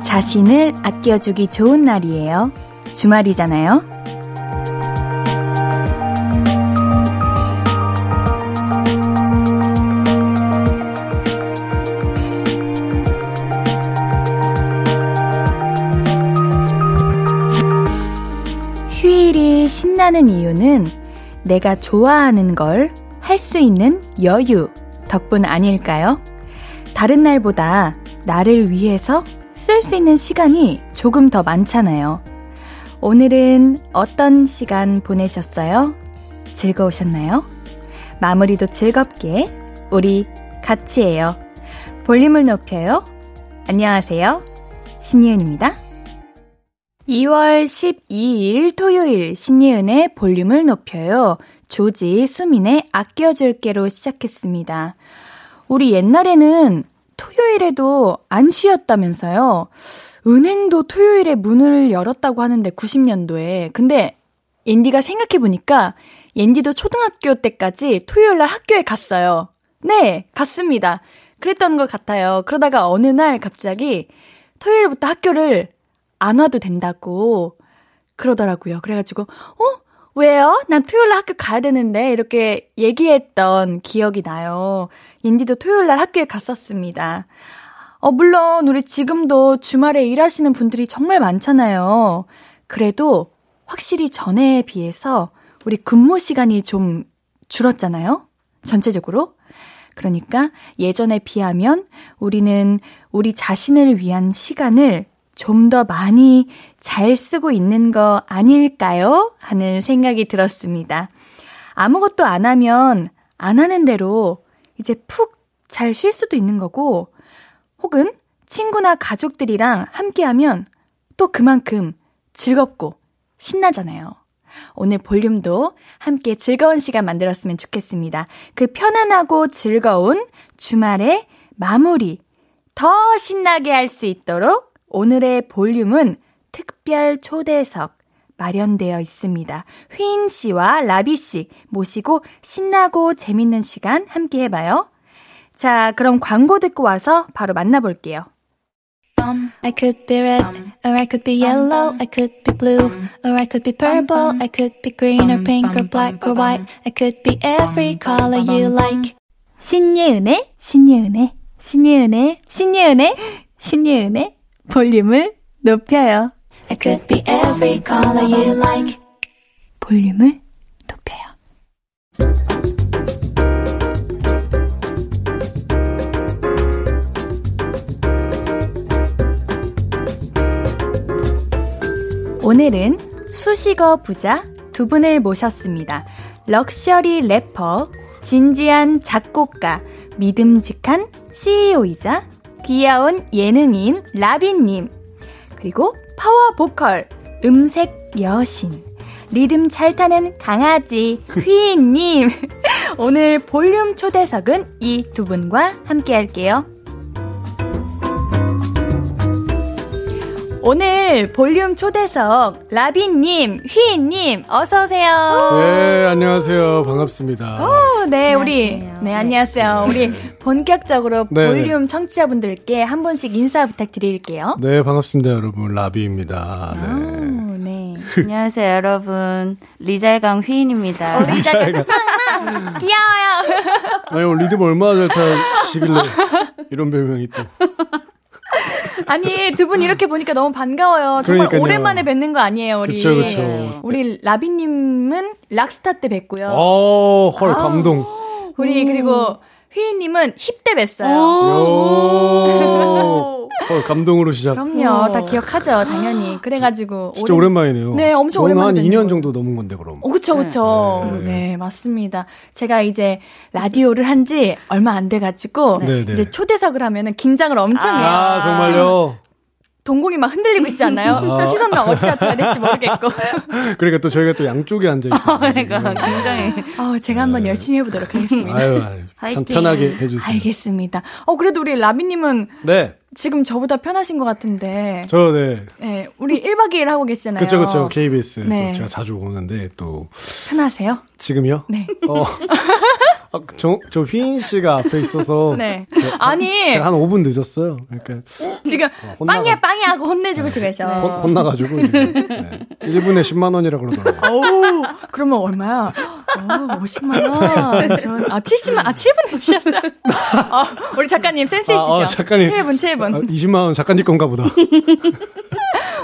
나 자신을 아껴주기 좋은 날이에요. 주말이잖아요. 휴일이 신나는 이유는 내가 좋아하는 걸 할 수 있는 여유 덕분 아닐까요? 다른 날보다 나를 위해서 쓸 수 있는 시간이 조금 더 많잖아요. 오늘은 어떤 시간 보내셨어요? 즐거우셨나요? 마무리도 즐겁게 우리 같이 해요. 볼륨을 높여요. 안녕하세요. 신예은입니다. 2월 12일 토요일 신예은의 볼륨을 높여요. 조지 수민의 아껴줄게로 시작했습니다. 우리 옛날에는 토요일에도 안 쉬었다면서요. 은행도 토요일에 문을 열었다고 하는데 90년도에. 근데 옌디가 생각해보니까 옌디도 초등학교 때까지 토요일 날 학교에 갔어요. 네, 갔습니다. 그랬던 것 같아요. 그러다가 어느 날 갑자기 토요일부터 학교를 안 와도 된다고 그러더라고요. 그래가지고, 어? 왜요? 난 토요일 날 학교 가야 되는데 이렇게 얘기했던 기억이 나요. 인디도 토요일 날 학교에 갔었습니다. 어, 물론 우리 지금도 주말에 일하시는 분들이 정말 많잖아요. 그래도 확실히 전에 비해서 우리 근무 시간이 좀 줄었잖아요. 전체적으로. 그러니까 예전에 비하면 우리는 우리 자신을 위한 시간을 좀 더 많이 잘 쓰고 있는 거 아닐까요? 하는 생각이 들었습니다. 아무것도 안 하면 안 하는 대로 이제 푹 잘 쉴 수도 있는 거고, 혹은 친구나 가족들이랑 함께 하면 또 그만큼 즐겁고 신나잖아요. 오늘 볼륨도 함께 즐거운 시간 만들었으면 좋겠습니다. 그 편안하고 즐거운 주말의 마무리 더 신나게 할 수 있도록 오늘의 볼륨은 특별 초대석 마련되어 있습니다. 휘인 씨와 라비 씨 모시고 신나고 재밌는 시간 함께 해봐요. 자, 그럼 광고 듣고 와서 바로 만나볼게요. I could be red, or I could be yellow, I could be blue, or I could be purple, I could be green or pink or black or white, I could be every color you like. 신예은의, 신예은의, 신예은의, 신예은의, 신예은의 볼륨을 높여요. I could be every color you like. 볼륨을 높여요. 오늘은 수식어 부자 두 분을 모셨습니다. 럭셔리 래퍼, 진지한 작곡가, 믿음직한 CEO이자 귀여운 예능인 라비님, 그리고 파워 보컬, 음색 여신, 리듬 잘 타는 강아지 휘인님. 오늘 볼륨 초대석은 이 두 분과 함께 할게요. 오늘 볼륨 초대석 라빈님, 휘인님 어서 오세요. 네, 안녕하세요. 반갑습니다. 오, 네, 우리 네 안녕하세요. 우리 본격적으로 네, 볼륨 청취자분들께 한 번씩 인사 부탁드릴게요. 네, 반갑습니다, 여러분. 라비입니다. 네. 오, 네. 안녕하세요, 여러분. 리잘강 휘인입니다. 어, 리자가 귀여워요. 아니, 오늘 리듬 얼마나 잘 타시길래 이런 별명이 또. 아니 두 분 이렇게 보니까 너무 반가워요. 정말 그러니까요. 오랜만에 뵙는 거 아니에요, 우리. 그쵸, 그쵸. 우리 라비님은 락스타 때 뵀고요. 어, 헐, 감동. 우리 그리고 휘인님은 힙때 뵀어요. 요. 헐, 감동으로 시작. 그럼요, 다 기억하죠, 당연히. 그래가지고 진짜 오랜- 오랜만이네요. 네, 엄청 저는 한 오랜만에 2년 뵙는 정도 넘은 건데, 그럼. 어, 그쵸, 그쵸. 네. 네, 맞습니다. 제가 이제 라디오를 한 지 얼마 안 돼가지고, 네, 네. 이제 초대석을 하면은 긴장을 엄청 해요. 아, 정말요? 동공이 막 흔들리고 있지 않나요? 아. 시선을 어디다 둬야 될지 모르겠고. 그러니까 또 저희가 또 양쪽에 앉아 있어요. 그러니까 굉장히 어, 제가 한번 열심히 해보도록 하겠습니다. 아유, 아유. 편하게 해주세요. 알겠습니다. 어, 그래도 우리 라비님은 네. 지금 저보다 편하신 것 같은데. 저, 네. 네, 우리 1박 2일 하고 계시잖아요. 그쵸, 그쵸. KBS에서 네. 제가 자주 오는데, 또, 편하세요? 지금요? 네. 어, 아, 저, 저 휘인 씨가 앞에 있어서. 네. 제가, 아니. 제가 한 5분 늦었어요. 그러니까. 지금 어, 빵이야 빵이야 하고 혼내주고 계셔. 혼, 혼나가지고. 네. 1분에 10만원이라 그러더라고요. 오, 그러면 얼마야? 오, 50만 원. 저, 아, 70만, 아, 7분 내주셨어요. 아, 우리 작가님 센스 아, 있으시죠? 어, 작가님. 7분, 7분. 아, 20만 원 작가님 건가 보다.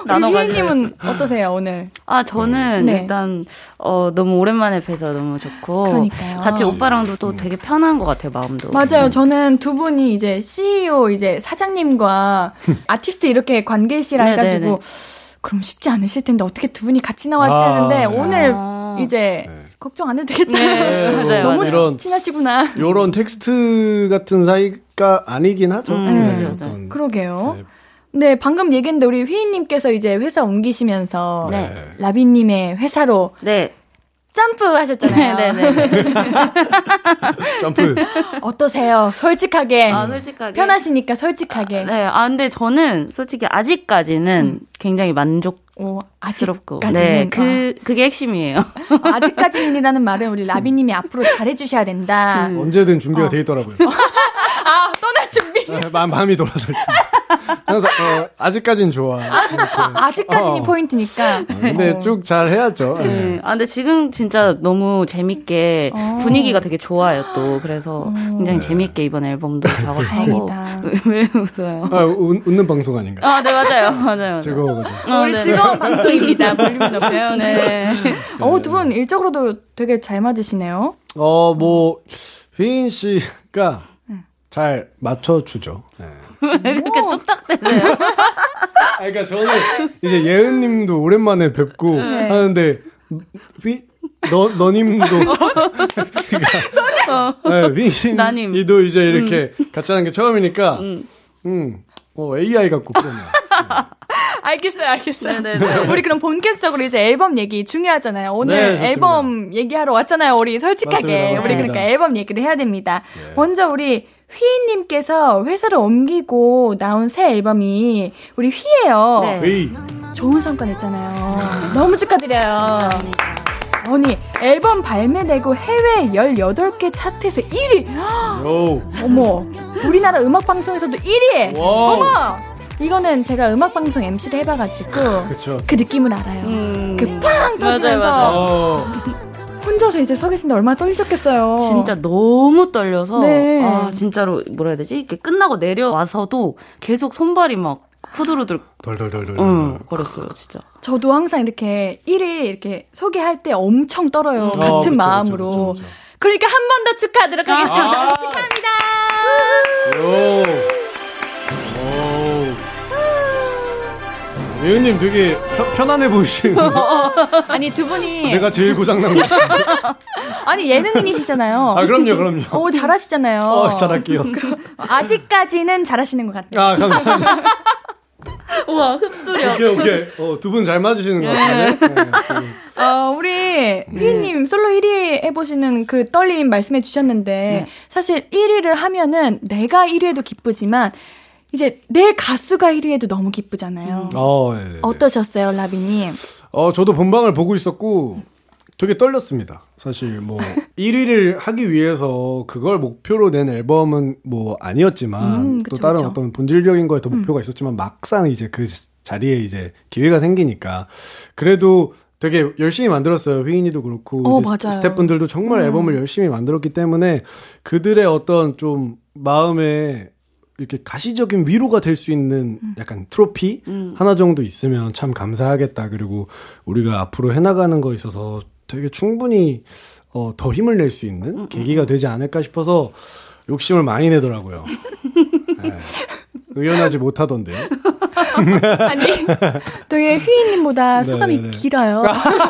휘인님은 어떠세요, 오늘? 아, 저는 네. 일단, 어, 너무 오랜만에 뵈서 너무 좋고. 그러니까요. 같이 오빠랑도 또 되게 편한 것 같아요, 마음도. 맞아요. 저는 두 분이 이제 CEO, 이제 사장님과 아티스트 이렇게 관계시라 네네네. 해가지고, 그럼 쉽지 않으실 텐데 어떻게 두 분이 같이 나왔지 아, 하는데, 네. 오늘 아. 이제 네. 걱정 안 해도 되겠다. 네, 맞아요, 너무 맞아요. 이런- 친하시구나. 요런 텍스트 같은 사이가 아니긴 하죠. 음, 네, 맞아요. 어떤- 그러게요. 네. 네, 방금 얘기했는데 우리 휘인님께서 이제 회사 옮기시면서 네. 라비님의 회사로 네. 점프 하셨잖아요. 네네네. 점프. 어떠세요? 솔직하게. 아, 솔직하게. 편하시니까 솔직하게. 네. 아, 근데 저는 솔직히 아직까지는 굉장히 만족. 오, 스럽고. 음. 아직까지는. 네, 그, 그게 핵심이에요. 아, 아직까지는이라는 말은 우리 라비님이 앞으로 잘해주셔야 된다. 그 언제든 준비가 어. 돼 있더라고요. 아, 떠날 준비. 네, 마, 마음이 돌아설 때. 항상, 어, 아직까진 좋아. 이렇게. 아직까지는 어. 포인트니까. 근데 어. 쭉잘 해야죠. 네. 네. 아, 근데 지금 진짜 너무 재밌게 어. 분위기가 되게 좋아요, 또. 그래서 굉장히 재밌게 이번 앨범도 작업하고. 다행이다. 왜 웃어요? 아, 웃, 웃는 방송 아닌가? 아, 네, 맞아요. 맞아요. 맞아요. 즐거 워가지고. 어, 우리 네, 즐거운 방송입니다. 볼륨을 높여요. 네. 네. 어, 두 분 일적으로도 되게 잘 맞으시네요. 어, 뭐, 휘인 씨가 잘 맞춰주죠. 네. 왜 그렇게 뚝딱대세요? 아, 그러니까 저는 이제 예은 님도 오랜만에 뵙고 네. 하는데, 휘, 너, 너님도. 그러니까, 네, 휘인 나님. 이도 이제 이렇게 같이 하는 게 처음이니까, 음, 어, AI 같고 그러네요. 알겠어요, 알겠어요. 네네네. 우리 그럼 본격적으로 이제 앨범 얘기 중요하잖아요. 오늘 네. 앨범 얘기하러 왔잖아요. 우리 솔직하게. 맞습니다, 우리 맞습니다. 그러니까 앨범 얘기를 해야 됩니다. 네. 먼저 우리 휘인님께서 회사를 옮기고 나온 새 앨범이 우리 휘예요. 네. 휘. 좋은 성과 냈잖아요. 너무 축하드려요. 아니, 앨범 발매되고 해외 18개 차트에서 1위. 요. 어머, 우리나라 음악 방송에서도 1위! wow. 어머! 이거는 제가 음악 방송 MC를 해봐가지고 그쵸. 그 느낌을 알아요. 음. 그 팡 터지면서 맞아요, 어, 혼자서 이제 서 계신데 얼마나 떨리셨겠어요. 진짜 너무 떨려서 네. 아 진짜로 뭐라 해야 되지? 이렇게 끝나고 내려와서도 계속 손발이 막 후들후들 덜덜덜덜. 응, 거렸어요, 진짜. 저도 항상 이렇게 1위 이렇게 소개할 때 엄청 떨어요. 어, 같은 그쵸, 마음으로. 그쵸, 그쵸, 그쵸. 그러니까 한 번 더 축하하도록 하겠습니다. 아. 축하합니다. 예은님 되게 편, 편안해 보이시는. 아니 두 분이 내가 제일 고장난 것 같아. 아니 예능인이시잖아요. 아, 그럼요, 그럼요. 오 잘하시잖아요. 어, 잘할게요. 아직까지는 잘하시는 것 같아요. 아, 감사합니다. 우와, 흡수력. 오케이, 오케이. 어, 두 분 잘 맞으시는 것 같아요. 네, 두 분. 어, 우리 휘님 솔로 1위 해보시는 그 떨림 말씀해 주셨는데 사실 1위를 하면은 내가 1위해도 기쁘지만 이제 내 가수가 1위해도 너무 기쁘잖아요. 어, 네, 네. 어떠셨어요, 라비님? 어, 저도 본방을 보고 있었고 되게 떨렸습니다. 사실 뭐 1위를 하기 위해서 그걸 목표로 낸 앨범은 뭐 아니었지만 음, 또 그쵸, 다른 그쵸. 어떤 본질적인 거에 더 목표가 있었지만 막상 이제 그 자리에 이제 기회가 생기니까 그래도 되게 열심히 만들었어요. 휘인이도 그렇고 어. 스태프분들도 정말 음. 앨범을 열심히 만들었기 때문에 그들의 어떤 좀 마음에 이렇게 가시적인 위로가 될 수 있는 음. 약간 트로피 하나 정도 있으면 참 감사하겠다. 그리고 우리가 앞으로 해나가는 거 있어서 되게 충분히 어, 더 힘을 낼 수 있는 계기가 되지 않을까 싶어서 욕심을 많이 내더라고요. 네. 의연하지 못하던데. 아니, 되게 휘인님보다 소감이 네네네. 길어요.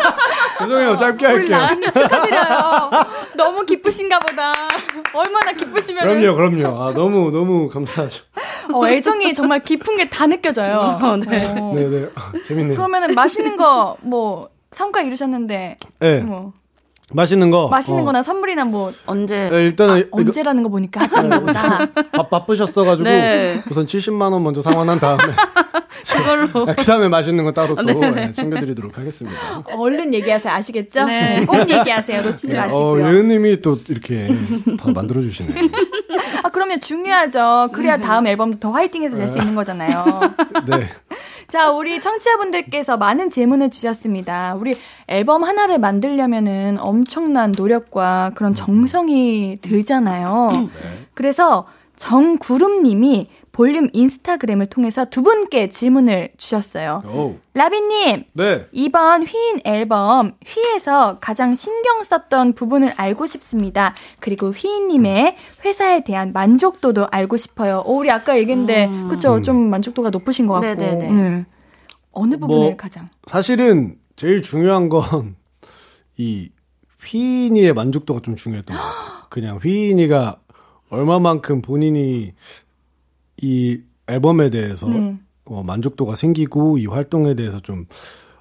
죄송해요. 짧게 우리 할게요. 라비님 축하드려요. 너무 기쁘신가 보다. 얼마나 기쁘시면 그럼요, 그럼요. 아, 너무, 너무 감사하죠. 어, 애정이 정말 깊은 게 다 느껴져요. 어, 네. 어. 네네. 아, 재밌네요. 그러면은 맛있는 거 뭐 성과 이루셨는데 네. 뭐 맛있는 거. 맛있는 어. 거나 선물이나 뭐 언제 네, 일단은 아, 언제라는 거 보니까 하찮은 거보다 바, 바쁘셨어 가지고 네. 우선 70만 원 먼저 상환한 다음에 그걸로 그 다음에 맛있는 건 따로 또 네, 챙겨 드리도록 하겠습니다. 얼른 얘기하세요. 아시겠죠? 네. 꼭 얘기하세요. 놓치지 어, 마시고요. 예은 님이 또 이렇게 다 만들어 주시네. 아, 그러면 중요하죠. 그래야 다음 앨범도 더 화이팅해서 낼 수 있는 거잖아요. 네. 자, 우리 청취자분들께서 많은 질문을 주셨습니다. 우리 앨범 하나를 만들려면은 엄청난 노력과 그런 정성이 들잖아요. 그래서 정구름님이 볼륨 인스타그램을 통해서 두 분께 질문을 주셨어요. 오. 라비님, 네. 이번 휘인 앨범 휘에서 가장 신경 썼던 부분을 알고 싶습니다. 그리고 휘인님의 회사에 대한 만족도도 알고 싶어요. 오, 우리 아까 얘기했는데 그쵸? 좀 만족도가 높으신 것 같고. 네네네. 음. 어느 부분을 뭐, 가장? 사실은 제일 중요한 건 이 휘인이의 만족도가 좀 중요했던 것 같아요. 그냥 휘인이가 얼마만큼 본인이 이 앨범에 대해서 네. 어, 만족도가 생기고 이 활동에 대해서 좀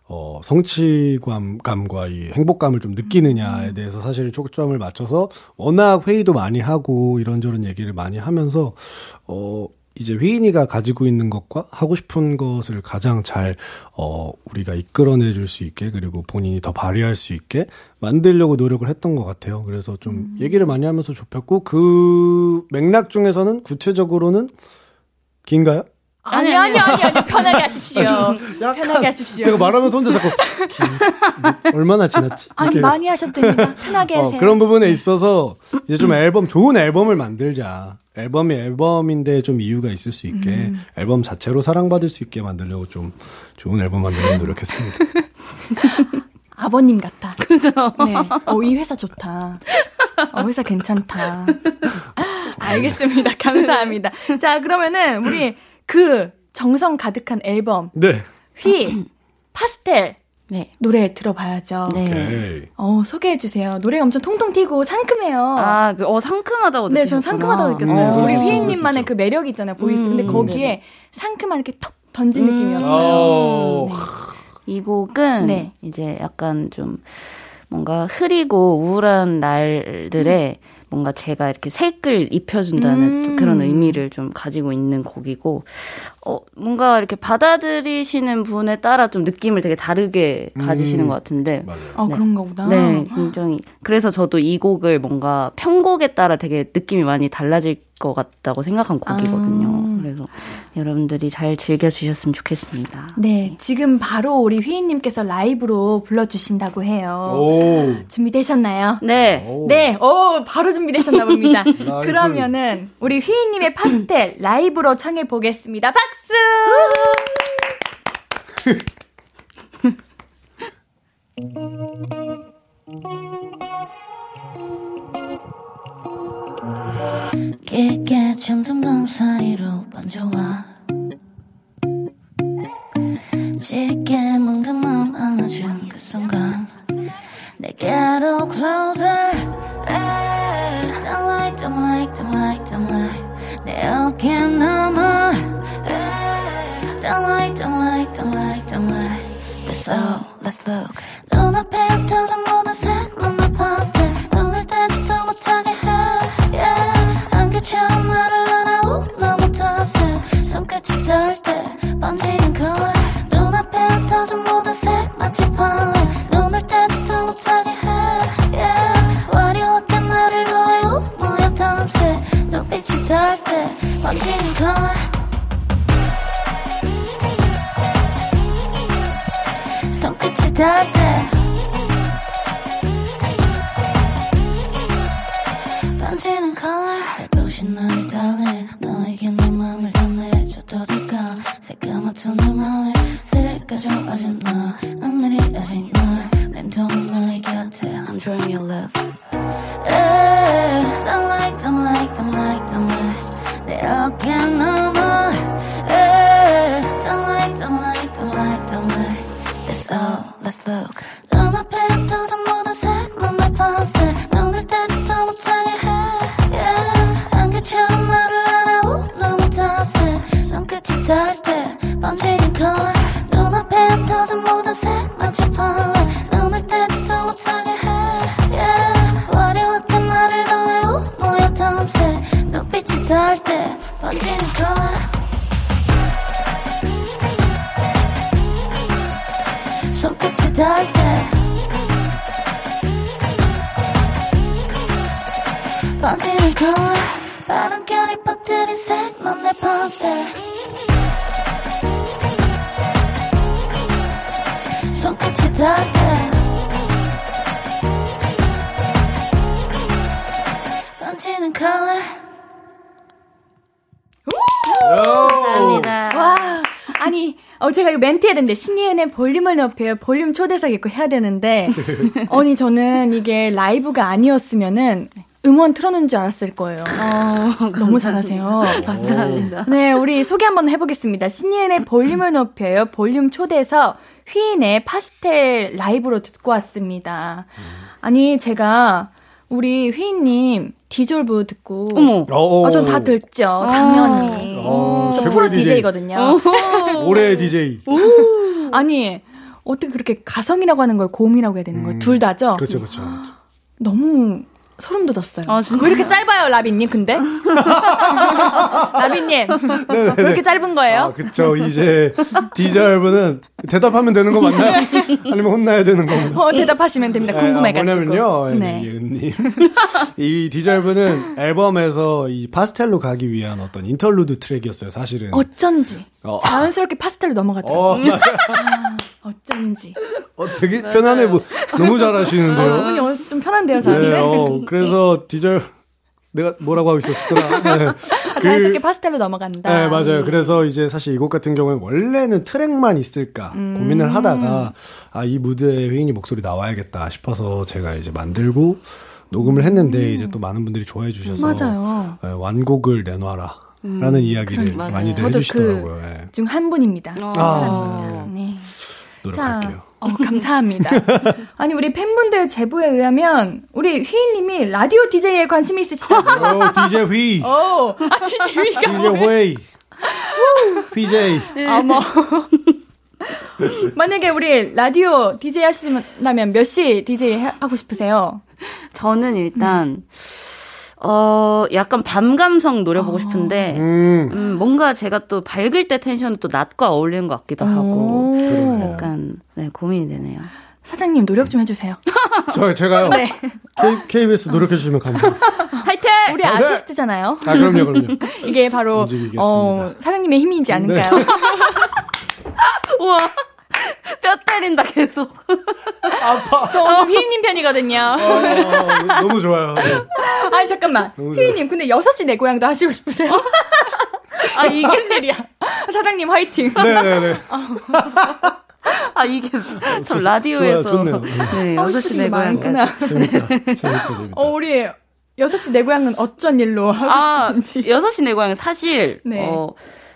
어, 성취감과 이 행복감을 좀 느끼느냐에 대해서 사실 초점을 맞춰서 워낙 회의도 많이 하고 이런저런 얘기를 많이 하면서 어, 이제 휘인이가 가지고 있는 것과 하고 싶은 것을 가장 잘, 어, 우리가 이끌어내 줄 수 있게, 그리고 본인이 더 발휘할 수 있게 만들려고 노력을 했던 것 같아요. 그래서 좀 얘기를 많이 하면서 좁혔고, 그 맥락 중에서는 구체적으로는 긴가요? 아니, 아니, 아니, 아니, 편하게 하십시오. 편하게 하십시오. 내가 말하면서 혼자 자꾸, 긴, 뭐, 얼마나 지났지? 아니. 많이 하셨다니까. 편하게 어, 하세요. 그런 부분에 있어서 이제 좀 앨범 좋은 앨범을 만들자. 앨범이 앨범인데 좀 이유가 있을 수 있게 음. 앨범 자체로 사랑받을 수 있게 만들려고 좀 좋은 앨범 만들려고 노력했습니다. 아버님 같아. 그죠? 네. 어, 이 회사 좋다. 어, 회사 괜찮다. 알겠습니다. 감사합니다. 자, 그러면은 우리 그 정성 가득한 앨범 네. 휘 파스텔 네. 노래 들어봐야죠. 네. 오케이. 어, 소개해 주세요. 노래 엄청 통통 튀고 상큼해요. 아, 그, 어, 상큼하다고 네, 느끼셨구나. 전 상큼하다고 느꼈어요. 음, 우리 휘인 님만의 그럴 수그 매력 있잖아요, voice. 근데 음, 거기에 상큼한 이렇게 톡 던진 음. 느낌이었어요. 오. 네. 이 곡은 네. 이제 약간 좀 뭔가 흐리고 우울한 날들에 뭔가 제가 이렇게 색을 입혀준다는 음. 또 그런 의미를 좀 가지고 있는 곡이고, 어, 뭔가 이렇게 받아들이시는 분에 따라 좀 느낌을 되게 다르게 가지시는 음. 것 같은데, 맞아요. 어, 네. 그런가 보다. 네, 굉장히. 그래서 저도 이 곡을 뭔가 편곡에 따라 되게 느낌이 많이 달라질 것 같다고 생각한 곡이거든요. 아. 그래서 여러분들이 잘 즐겨주셨으면 좋겠습니다. 네, 지금 바로 우리 휘인님께서 라이브로 불러주신다고 해요. 오. 준비되셨나요? 네. 오. 네, 오, 바로 준비되셨나 봅니다. 그러면은, 우리 휘인님의 파스텔 라이브로 청해보겠습니다. 박수! 깊게 잠든 밤 사이로 번져와. 짙게 멍든 맘 안아준 그 순간. 내게로 closer 번지는 color 감사합니다. 와, 아니, 어, 제가 이거 멘트 해야 되는데, 신예은의 볼륨을 높여요. 볼륨 초대석 있고 해야 되는데, 아니, 저는 이게 라이브가 아니었으면은, 음원 틀어놓은 줄 알았을 거예요. 어, 너무 잘하세요. 감사합니다. 네, 우리 소개 한번 해보겠습니다. 신예은의 볼륨을 높여요. 볼륨 초대석 휘인의 파스텔 라이브로 듣고 왔습니다. 아니, 제가 우리 휘인님 Deserve 듣고. 어머. 어, 아, 전 다 듣죠. 당연히. 어, 저 최고의 프로 DJ. DJ거든요. 올해 DJ. 아니, 어떻게 그렇게 가성이라고 하는 걸 고음이라고 해야 되는 거예요? 둘 다죠? 그렇죠, 그렇죠. 너무 소름 돋았어요. 아? 왜 이렇게 짧아요, 라비님, 근데? 라비님, 왜 이렇게 짧은 거예요? 아, 그쵸. 이제 Deserve는 대답하면 되는 거 맞나요? 아니면 혼나야 되는 건가요? 어, 대답하시면 됩니다. 아, 궁금해가지고. 뭐냐면요, 네. 네. 예은님. 이 디절브는 앨범에서 이 파스텔로 가기 위한 어떤 인터루드 트랙이었어요, 사실은. 어쩐지. 어. 자연스럽게 파스텔로 넘어가더라고요. 어, 맞아. 어쩐지. 어, 되게 편안해, 보 너무 잘하시는데요. 어, 두 분이 어, 좀 편한데요, 네, 저한테. 어, 그래서 디절, 내가 뭐라고 하고 있었더라. 네. 아, 자연스럽게 파스텔로 넘어간다. 네, 맞아요. 그래서 이제 사실 이 곡 같은 경우는 원래는 트랙만 있을까 음. 고민을 하다가 아, 이 무대에 휘인이 목소리 나와야겠다 싶어서 제가 이제 만들고 녹음을 했는데 이제 또 많은 분들이 좋아해 주셔서 음. 맞아요. 예, 완곡을 내놔라. 라는 이야기를 그러니까. 많이들 저도 해주시더라고요. 예. 그중한 분입니다. 어. 아. 네. 노력할게요. 자, 어, 감사합니다. 아니, 우리 팬분들 제보에 의하면, 우리 휘인님이 라디오 DJ에 관심이 있으시다고. 오, DJ 휘! 오, 아, DJ 휘가 DJ 회이! PJ! 어머. 만약에 우리 라디오 DJ 하시려면 몇 시 DJ 해- 하고 싶으세요? 저는 일단 어 약간 밤 감성 노려보고 싶은데 음, 음, 뭔가 제가 또 밝을 때 텐션은 또 낮과 어울리는 것 같기도 하고 그러네요. 약간 네 고민이 되네요. 사장님 노력 좀 해주세요. 저, 제가요. 네. K, KBS 노력해 주시면 감사하겠습니다. 화이팅! 우리 아티스트잖아요. 아, 그럼요, 그럼요. 이게 바로 움직이겠습니다. 어, 사장님의 힘이지 않을까요? 우와 뼈 때린다 계속. 아파. 저 오늘 휘인님 편이거든요. 어, 너무 좋아요. 네. 아니 잠깐만. 휘인님 근데 6시 내 고향도 하시고 싶으세요? 아 이게 일이야. 사장님 화이팅. 네네네. 아 이게 참 라디오에서 좋아요, 좋네요. 네 하고 여섯 싶은 시게 내고향까지. 많구나. 재밌다. 재밌다, 재밌다. 어 우리 6시 내 고향은 어쩐 일로 하고 아 싶은지. 여섯 시 내 고향은 사실 네. 어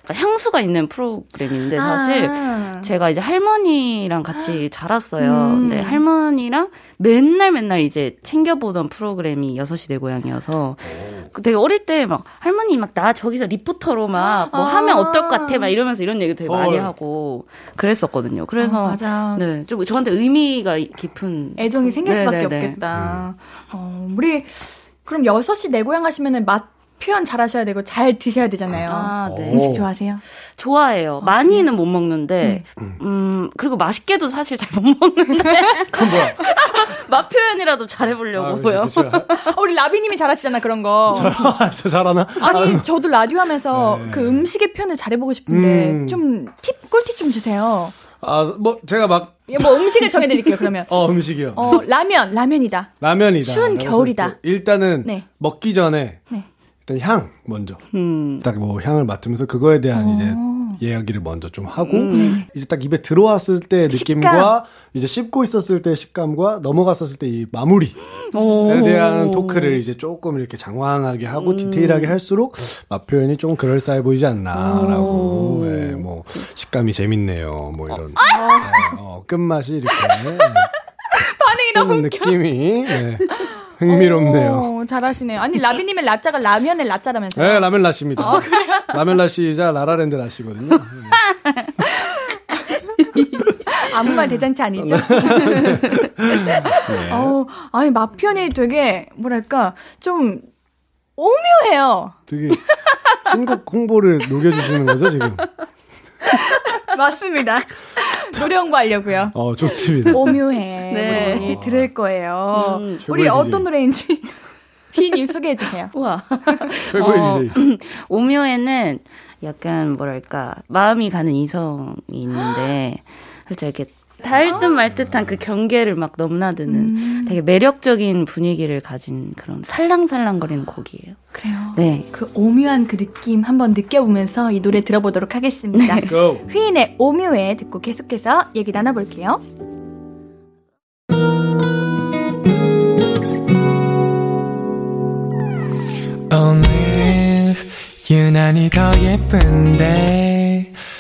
그러니까 향수가 있는 프로그램인데 사실 아. 제가 이제 할머니랑 같이 자랐어요. 음. 근데 할머니랑 맨날 맨날 이제 챙겨보던 프로그램이 6시 내 고향이어서 그 되게 어릴 때 막 할머니 막 나 저기서 리포터로 막뭐 아. 하면 어떨 것 같아 막 이러면서 이런 얘기 되게 많이 어. 하고 그랬었거든요. 그래서 어, 맞아. 네, 좀 저한테 의미가 깊은 애정이 생길 네, 수밖에 네, 네. 없겠다. 어, 우리 그럼 6시 내 고향 하시면은 맛 표현 잘 하셔야 되고 잘 드셔야 되잖아요. 아, 네. 음식 좋아하세요? 좋아해요. 많이는 못 먹는데, 음, 그리고 맛있게도 사실 잘 못 먹는데, 그건 뭐야? 맛 표현이라도 아, 잘해보려고요. 그쵸, 그쵸. 어, 우리 라비님이 잘하시잖아 그런 거. 저 잘하나? 아니 저도 라디오 하면서 네. 그 음식의 표현을 잘해보고 싶은데 음. 좀팁 꿀팁 좀 주세요. 아, 뭐, 제가 막, 예, 뭐 음식을 정해드릴게요 그러면. 어, 음식이요. 어 라면 라면이다. 라면이다. 추운 겨울이다. 일단은, 네. 먹기 전에, 네. 일단 향, 먼저. 음. 딱뭐 향을 맡으면서 그거에 대한 어. 이제 이야기를 먼저 좀 하고 음. 이제 딱 입에 들어왔을 때 느낌과 식감. 이제 씹고 있었을 때 식감과 넘어갔었을 때 이 마무리에 오. 대한 토크를 이제 조금 이렇게 장황하게 하고 디테일하게 할수록 맛 표현이 좀 그럴싸해 보이지 않나라고. 예, 뭐 식감이 재밌네요. 뭐 이런. 예, 어, 끝맛이 이렇게. 반응이 너무 느낌이. 네, 흥미롭네요. 어, 잘하시네요. 아니 라비님의 라자가 라면의 라자라면서요? 네, 라면 라시입니다. 라면 라시이자 라라랜드 라시거든요. 아무 말 대잔치 아니죠? 네. 어, 아니 맛 표현이 되게 뭐랄까 좀 오묘해요. 되게 신곡 홍보를 녹여주시는 거죠, 지금? 맞습니다. 노래 홍보하려고요. 어, 좋습니다. 오묘해. 네. 우리 들을 거예요. 음, 우리 어떤. 노래인지 휘님 소개해 주세요. 우와. 최고의 어, DJ. 오묘에는 약간 뭐랄까 마음이 가는 이성이 있는데 살짝 이렇게 달듯말 듯한 그 경계를 막 넘나드는 음. 되게 매력적인 분위기를 가진 그런 살랑살랑거리는 곡이에요. 그래요. 네. 그 오묘한 그 느낌 한번 느껴보면서 이 노래 들어보도록 하겠습니다. Go. 휘인의 오묘해 듣고 계속해서 얘기 나눠볼게요. 오늘 유난히 더 예쁜데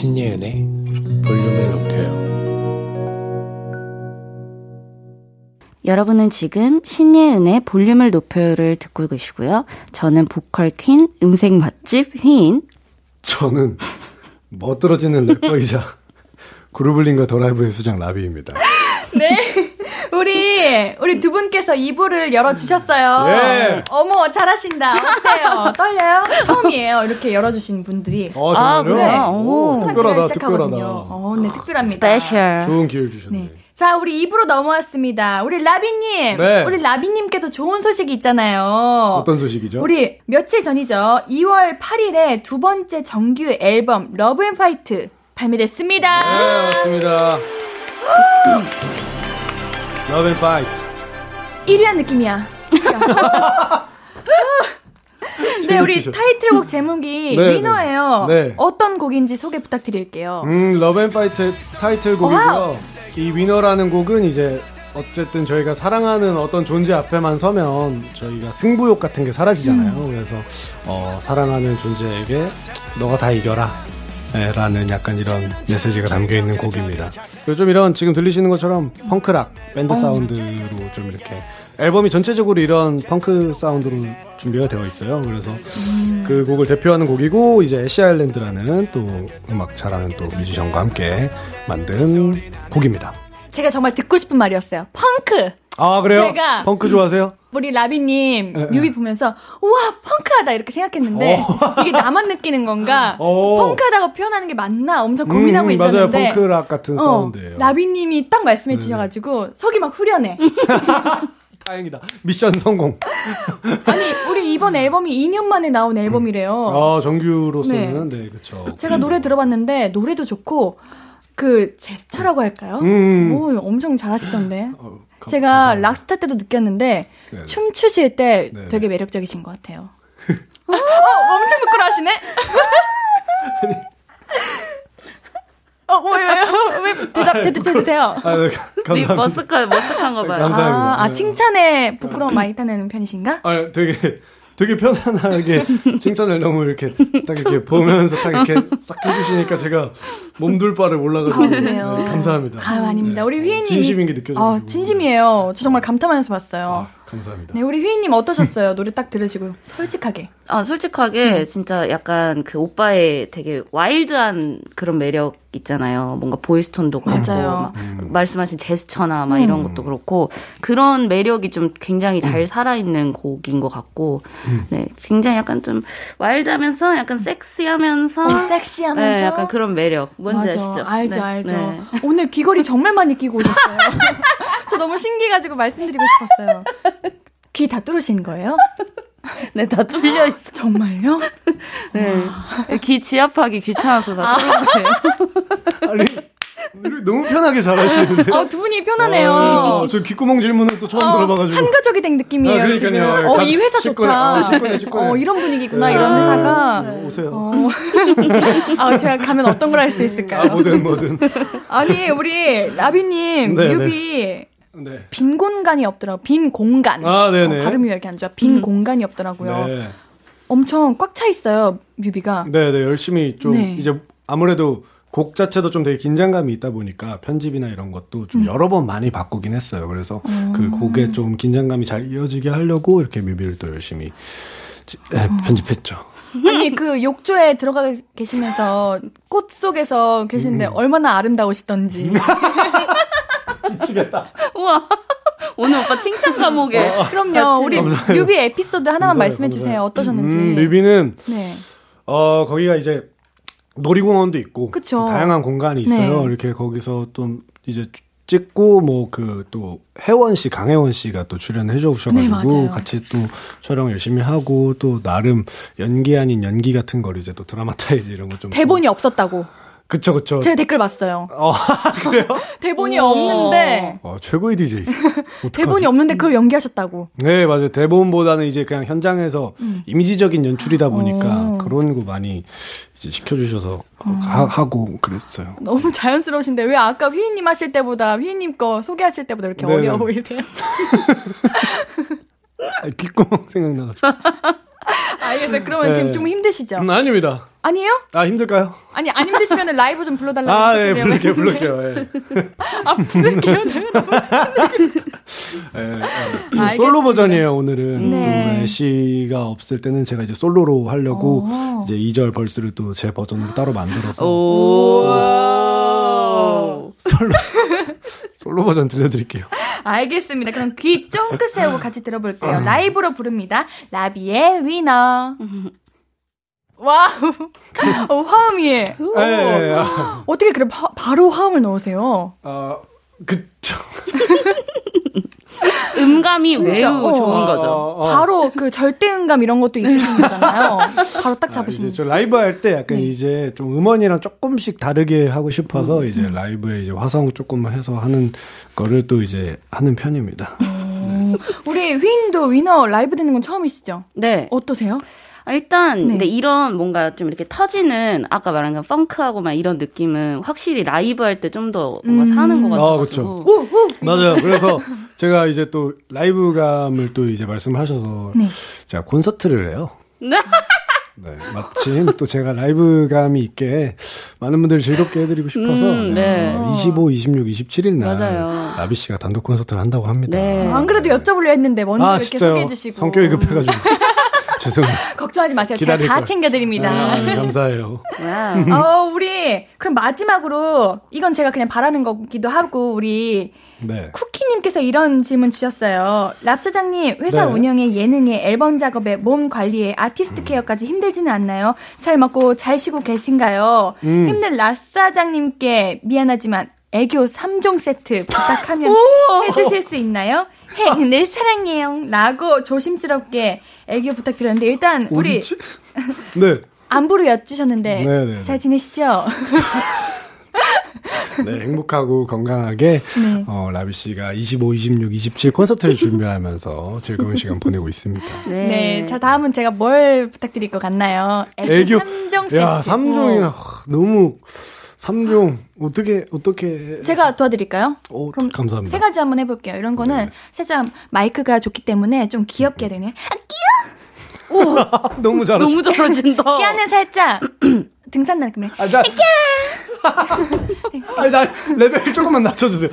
신예은의 볼륨을 높여요 여러분은 지금 신예은의 볼륨을 높여요를 듣고 계시고요. 저는 보컬 퀸, 음색 맛집 휘인. 저는 멋들어지는 래퍼이자 그루블린과 더라이브의 수장 라비입니다. 네. 우리, 우리 두 분께서 2부를 열어 주셨어요. 예. 어머, 잘하신다. 어때요? 떨려요? 처음이에요. 이렇게 열어 주신 분들이. 어, 아, 정말요? 그래요? 오, 오. 특별하다, 시작하거든요. 특별하다. 어, 네, 특별합니다. special. 좋은 기회를 주셨네. 네. 자, 우리 2부로 넘어왔습니다. 우리 라비님. 네. 우리 라비님께도 좋은 소식이 있잖아요. 어떤 소식이죠? 우리 며칠 전이죠. 2월 8일에 두 번째 정규 앨범 Love and Fight 발매됐습니다. 네, 맞습니다. Love and Fight. 1위한 느낌이야. 네, 우리. 타이틀곡 제목이 네, 위너예요. 네. 네. 어떤 곡인지 소개 부탁드릴게요. 음, Love and Fight 타이틀곡이고요. 이 Winner라는 곡은 이제 어쨌든 저희가 사랑하는 어떤 존재 앞에만 서면 저희가 승부욕 같은 게 사라지잖아요. 음. 그래서 어, 사랑하는 존재에게 너가 다 이겨라. 예, 라는 약간 이런 메시지가 담겨 있는 곡입니다. 그리고 좀 이런 지금 들리시는 것처럼 펑크락 밴드 사운드로 좀 이렇게 앨범이 전체적으로 이런 펑크 사운드로 준비가 되어 있어요. 그래서 그 곡을 대표하는 곡이고 이제 애쉬 아일랜드라는 또 음악 잘하는 또 뮤지션과 함께 만든 곡입니다. 제가 정말 듣고 싶은 말이었어요. 펑크! 아 그래요? 제가- 펑크 좋아하세요? 우리 라비님 예, 뮤비 보면서 우와 펑크하다 이렇게 생각했는데 이게 나만 느끼는 건가 오. 펑크하다고 표현하는 게 맞나 엄청 고민하고 음, 있었는데 맞아요. 펑크락 같은 어, 사운드예요. 라비님이 딱 말씀해 주셔가지고 속이 막 후련해 다행이다. 미션 성공. 아니 우리 이번 앨범이 2년 만에 나온 앨범이래요 아 정규로서는 네, 그렇죠. 제가 노래 들어봤는데 노래도 좋고 그 제스처라고 할까요? 음. 오, 엄청 잘하시던데 어, 가- 제가 감사합니다. 락스타 때도 느꼈는데 네네. 춤추실 때 네네. 되게 매력적이신 것 같아요. 어, 엄청 부끄러워하시네. 어, 왜요? 왜 대답 대답해 주세요. 아, 네, 리 감사합니다. 머쓱한 머쓱한 거 봐요. 감사합니다. 아, 아 네. 칭찬에 부끄러움 많이 타내는 편이신가? 아, 되게 되게 편안하게 칭찬을 너무 이렇게 딱 이렇게 보면서 딱 이렇게 싹 해주시니까 제가 몸둘 바를 몰라가지고 아? 네, 감사합니다. 아유, 아닙니다. 네. 우리 휘인님. 진심인 게 느껴져요. 아, 진심이에요. 저 정말 감탄하면서 봤어요. 아, 감사합니다. 네, 우리 휘인님 어떠셨어요? 노래 딱 들으시고 솔직하게. 아, 솔직하게 진짜 약간 그 오빠의 되게 와일드한 그런 매력 있잖아요. 뭔가 보이스톤도 그렇고 맞아요. 막 말씀하신 제스처나 막 이런 것도 그렇고 그런 매력이 좀 굉장히 잘 살아있는 곡인 것 같고 네, 굉장히 약간 좀 와일드하면서 약간 섹시하면서 어, 섹시하면서. 네, 약간 그런 매력 뭔지 맞아. 아시죠? 알죠, 네, 알죠. 네. 오늘 귀걸이 정말 많이 끼고 오셨어요. 저 너무 신기해가지고 말씀드리고 싶었어요. 귀 다 뚫으신 거예요? 네, 다 뚫려 있어. 정말요? 네. 귀 지압하기 귀찮아서 다 뚫은 거예요. 아니 너무 편하게 잘하시는데. 어, 두 분이 편하네요. 어, 저 귓구멍 질문은 또 처음 어, 들어봐가지고. 한 가족이 된 느낌이에요. 아, 그러니까요. 지금. 어, 가- 이 회사. 좋다. 어, 식구네, 식구네. 어, 이런 분위기구나, 네. 이런 회사가. 오세요. 어. 아, 제가 가면 어떤 걸 할 수 있을까요? 아, 뭐든 뭐든. 아니, 우리 라비님, 네, 뮤비 네. 빈 공간이 없더라고요. 빈 공간. 아, 네네. 어, 발음이 왜 이렇게 안 좋아? 빈 공간이 없더라고요. 네. 엄청 꽉 차 있어요, 뮤비가. 네, 네, 열심히 좀 네. 이제 아무래도 곡 자체도 좀 되게 긴장감이 있다 보니까 편집이나 이런 것도 음. 좀 여러 번 많이 바꾸긴 했어요. 그래서 그 곡에 좀 긴장감이 잘 이어지게 하려고 이렇게 뮤비를 또 열심히 지- 네, 어. 편집했죠. 아니, 그 욕조에 들어가 계시면서 꽃 속에서 계시는데 음. 얼마나 아름다우시던지. 미치겠다. 우와. 오늘 오빠 칭찬 감옥에. 그럼요. 우리 감사해요. 뮤비 에피소드 하나만 감사해요, 말씀해 주세요. 감사해요. 어떠셨는지. 음, 뮤비는 네. 어 거기가 이제 놀이공원도 있고 그쵸. 다양한 공간이 있어요. 네. 이렇게 거기서 좀 이제 찍고 뭐 그 또 혜원 씨, 강혜원 씨가 또 출연해 네, 주셔가지고 맞아요. 같이 또 촬영 열심히 하고 또 나름 연기 아닌 연기 같은 걸 이제 또 드라마타이즈 이런 거 좀 대본이 없었다고. 그쵸 그쵸. 제가 댓글 봤어요. 어 그래요? 대본이 우와. 없는데 어 최고의 DJ. 대본이 없는데 그걸 연기하셨다고. 네 맞아요. 대본보다는 이제 그냥 현장에서 이미지적인 연출이다 보니까 음. 어. 그런 거 많이 이제 시켜주셔서 하, 하고 그랬어요. 너무 자연스러우신데 왜 아까 휘인님 하실 때보다 휘인님 거 소개하실 때보다 이렇게 네네. 어려워 보이세요? 아, 귓구멍 생각나가지고. 알겠어요. 그러면 네. 지금 좀 힘드시죠? 음, 아닙니다. 아니에요? 아 힘들까요? 아니 안 힘드시면 라이브 좀 불러달라고 아, 예. 부를게요, 부를게요. 예. 아 부를게요. 네, 예, 예. 솔로 버전이에요, 오늘은. 네. 또 애쉬가 없을 때는 제가 이제 솔로로 하려고 오. 이제 2절 verse를 또 제 버전으로 따로 만들어서 오. 솔로 솔로 버전 들려드릴게요. 알겠습니다. 그럼 귀 쫑긋 세우고 같이 들어볼게요. 라이브로 부릅니다. 라비의 Winner. wow. 어, 화음이. 예, 예, 아, 어떻게 그래 바, 바로 화음을 넣으세요? 아, 그쵸. 음감이 진짜, 매우 어. 좋은 거죠. 어, 어. 바로 그 절대 음감 이런 것도 있으신 거잖아요. 바로 딱 아, 잡으시는 이제 저 라이브 할 때 약간 네. 이제 좀 음원이랑 조금씩 다르게 하고 음, 싶어서 이제 라이브에 이제 화성 조금 해서 하는 거를 또 이제 하는 편입니다. 음. 우리 휘인도 위너 라이브 듣는 건 처음이시죠? 네. 어떠세요? 아, 일단 네. 근데 이런 뭔가 좀 이렇게 터지는 아까 말한 그 펑크하고 막 이런 느낌은 확실히 라이브 할 때 좀 더 뭔가 음. 사는 것 아, 같아요. 그쵸. 맞아요. 그래서 제가 이제 또 라이브감을 또 이제 말씀하셔서 네. 제가 콘서트를 해요. 네. 네, 마침 또 제가 라이브감이 있게 많은 분들 즐겁게 해드리고 싶어서 음, 네. 어, 25, 26, 27일 날 맞아요. 라비 씨가 단독 콘서트를 한다고 합니다. 네. 안 그래도 여쭤보려 했는데 먼저 아 이렇게 진짜요? 소개해 주시고 성격이 급해가지고 죄송해요. 걱정하지 마세요. 제가 다 걸. 챙겨드립니다. 아, 네, 감사해요. 어, 우리 그럼 마지막으로 이건 제가 그냥 바라는 거기도 하고 우리 네. 쿠키님께서 이런 질문 주셨어요. 랍사장님 회사 네. 운영에 예능에 앨범 작업에 몸 관리에 아티스트 케어까지 힘들지는 않나요? 잘 먹고 잘 쉬고 계신가요? 음. 힘든 랍사장님께 미안하지만 애교 3종 세트 부탁하면 해주실 수 있나요? 행, 늘 사랑해요. 라고 조심스럽게 애교 부탁드렸는데 일단 우리 어디지? 네. 안부를 여쭈셨는데 네, 네, 잘 네. 지내시죠? 네, 행복하고 건강하게 네. 어, 라비 씨가 25, 26, 27 콘서트를 준비하면서 즐거운 시간 보내고 있습니다. 네. 네. 자, 다음은 제가 뭘 부탁드릴 것 같나요? 애교, 애교 3종 세트. 야, 3종이나 너무 3종 어떻게 어떻게 제가 도와드릴까요? 어, 그럼 감사합니다. 세 가지 한번 해 볼게요. 이런 거는 네. 살짝 마이크가 좋기 때문에 좀 귀엽게 되네. 너무 잘하시. 너무 잘하신다. 끼아는 살짝 등산 느낌에. 아, 나. 아니, 나 레벨 조금만 낮춰주세요.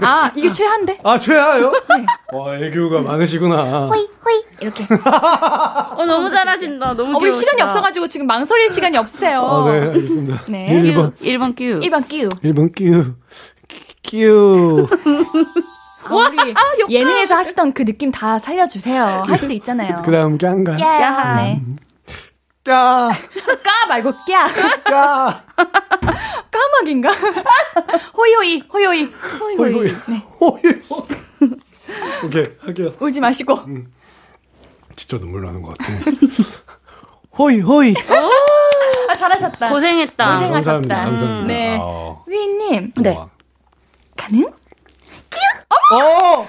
아, 이게 최한데? 아, 최하요? 네. 와, 애교가 많으시구나. 호이, 호이. 이렇게. 어, 너무 잘하신다. 너무 어, 우리. 시간이 없어가지고 지금 망설일 시간이 없으세요. 아, 네, 알겠습니다. 네. 1번, 1번 큐. 1번 끼우. 1번 끼우. 끼우. 아, 우리 예능에서 하시던 그 느낌 다 살려주세요. 할 수 있잖아요. 그 다음 깡가. 야. 네. 까. 까 말고 까. 까. 까마귀인가? 호이호이, 호이호이. 호이, 호이. 네. 호이, 호이. 오케이, 할게요. 울지 마시고. 진짜 눈물 나는 것 같아. 호이, 호이. 아, 잘하셨다. 고생했다. 고생- 감사합니다. 고생하셨다. 감사합니다. 네. 어. 휘님, 네. 가능? 어!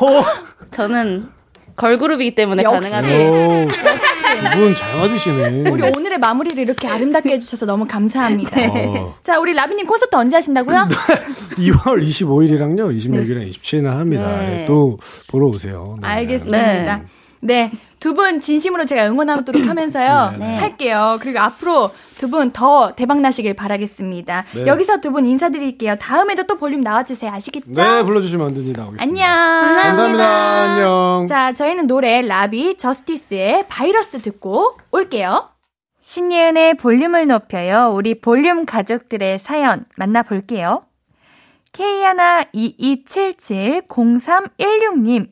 호! 저는 걸그룹이기 때문에 역시. 가능하네요. 오, 두분 잘 맞으시네. 우리 오늘의 마무리를 이렇게 아름답게 해주셔서 너무 감사합니다. 어. 자, 우리 라비님 콘서트 언제 하신다고요? 2월 25일이랑요, 26일이랑 27일날 합니다. 네. 또 보러 오세요. 네. 알겠습니다. 네. 두 분 진심으로 제가 응원하도록 하면서요. 네. 할게요. 그리고 앞으로 두 분 더 대박 나시길 바라겠습니다. 네. 여기서 두 분 인사드릴게요. 다음에도 또 볼륨 나와주세요. 아시겠죠? 네, 불러주시면 언제든지 나오겠습니다. 안녕. 감사합니다. 안녕. 자, 저희는 노래 라비 저스티스의 바이러스 듣고 올게요. 신예은의 볼륨을 높여요. 우리 볼륨 가족들의 사연 만나볼게요. K122770316님,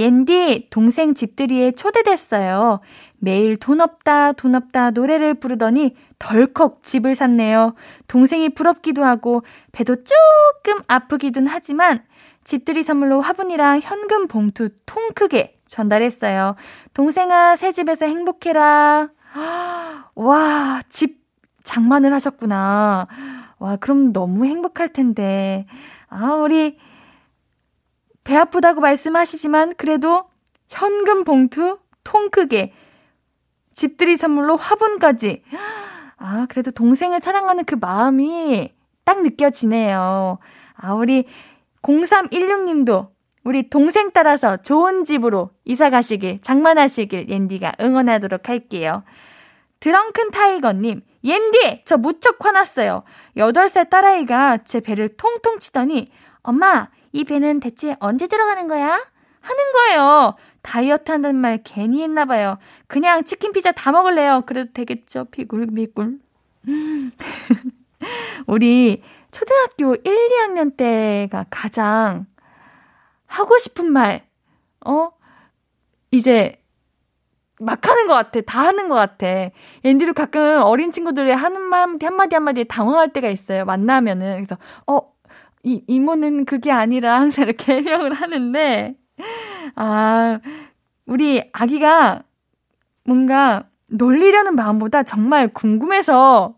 옌디 동생 집들이에 초대됐어요. 매일 돈 없다, 돈 없다 노래를 부르더니 덜컥 집을 샀네요. 동생이 부럽기도 하고 배도 조금 아프기는 하지만 집들이 선물로 화분이랑 현금 봉투 통 크게 전달했어요. 동생아, 새 집에서 행복해라. 와, 집 장만을 하셨구나. 와, 그럼 너무 행복할 텐데. 아, 우리 배 아프다고 말씀하시지만 그래도 현금 봉투 통 크게 집들이 선물로 화분까지. 아, 그래도 동생을 사랑하는 그 마음이 딱 느껴지네요. 아, 우리 0316님도 우리 동생 따라서 좋은 집으로 이사 가시길, 장만하시길 옌디가 응원하도록 할게요. 드렁큰 타이거님, 옌디! 저 무척 화났어요. 8살 딸아이가 제 배를 통통 치더니, 엄마, 이 배는 대체 언제 들어가는 거야? 하는 거예요. 다이어트 한다는 말 괜히 했나 봐요. 그냥 치킨 피자 다 먹을래요. 그래도 되겠죠? 비굴비굴. 우리 초등학교 1, 2학년 때가 가장 하고 싶은 말, 어? 이제 막 하는 것 같아. 다 하는 것 같아. 앤디도 가끔 어린 친구들이 하는 말 한마디 한마디에 당황할 때가 있어요. 만나면은. 그래서, 어, 이, 이모는 그게 아니라 항상 이렇게 해명을 하는데, 아, 우리 아기가 뭔가 놀리려는 마음보다 정말 궁금해서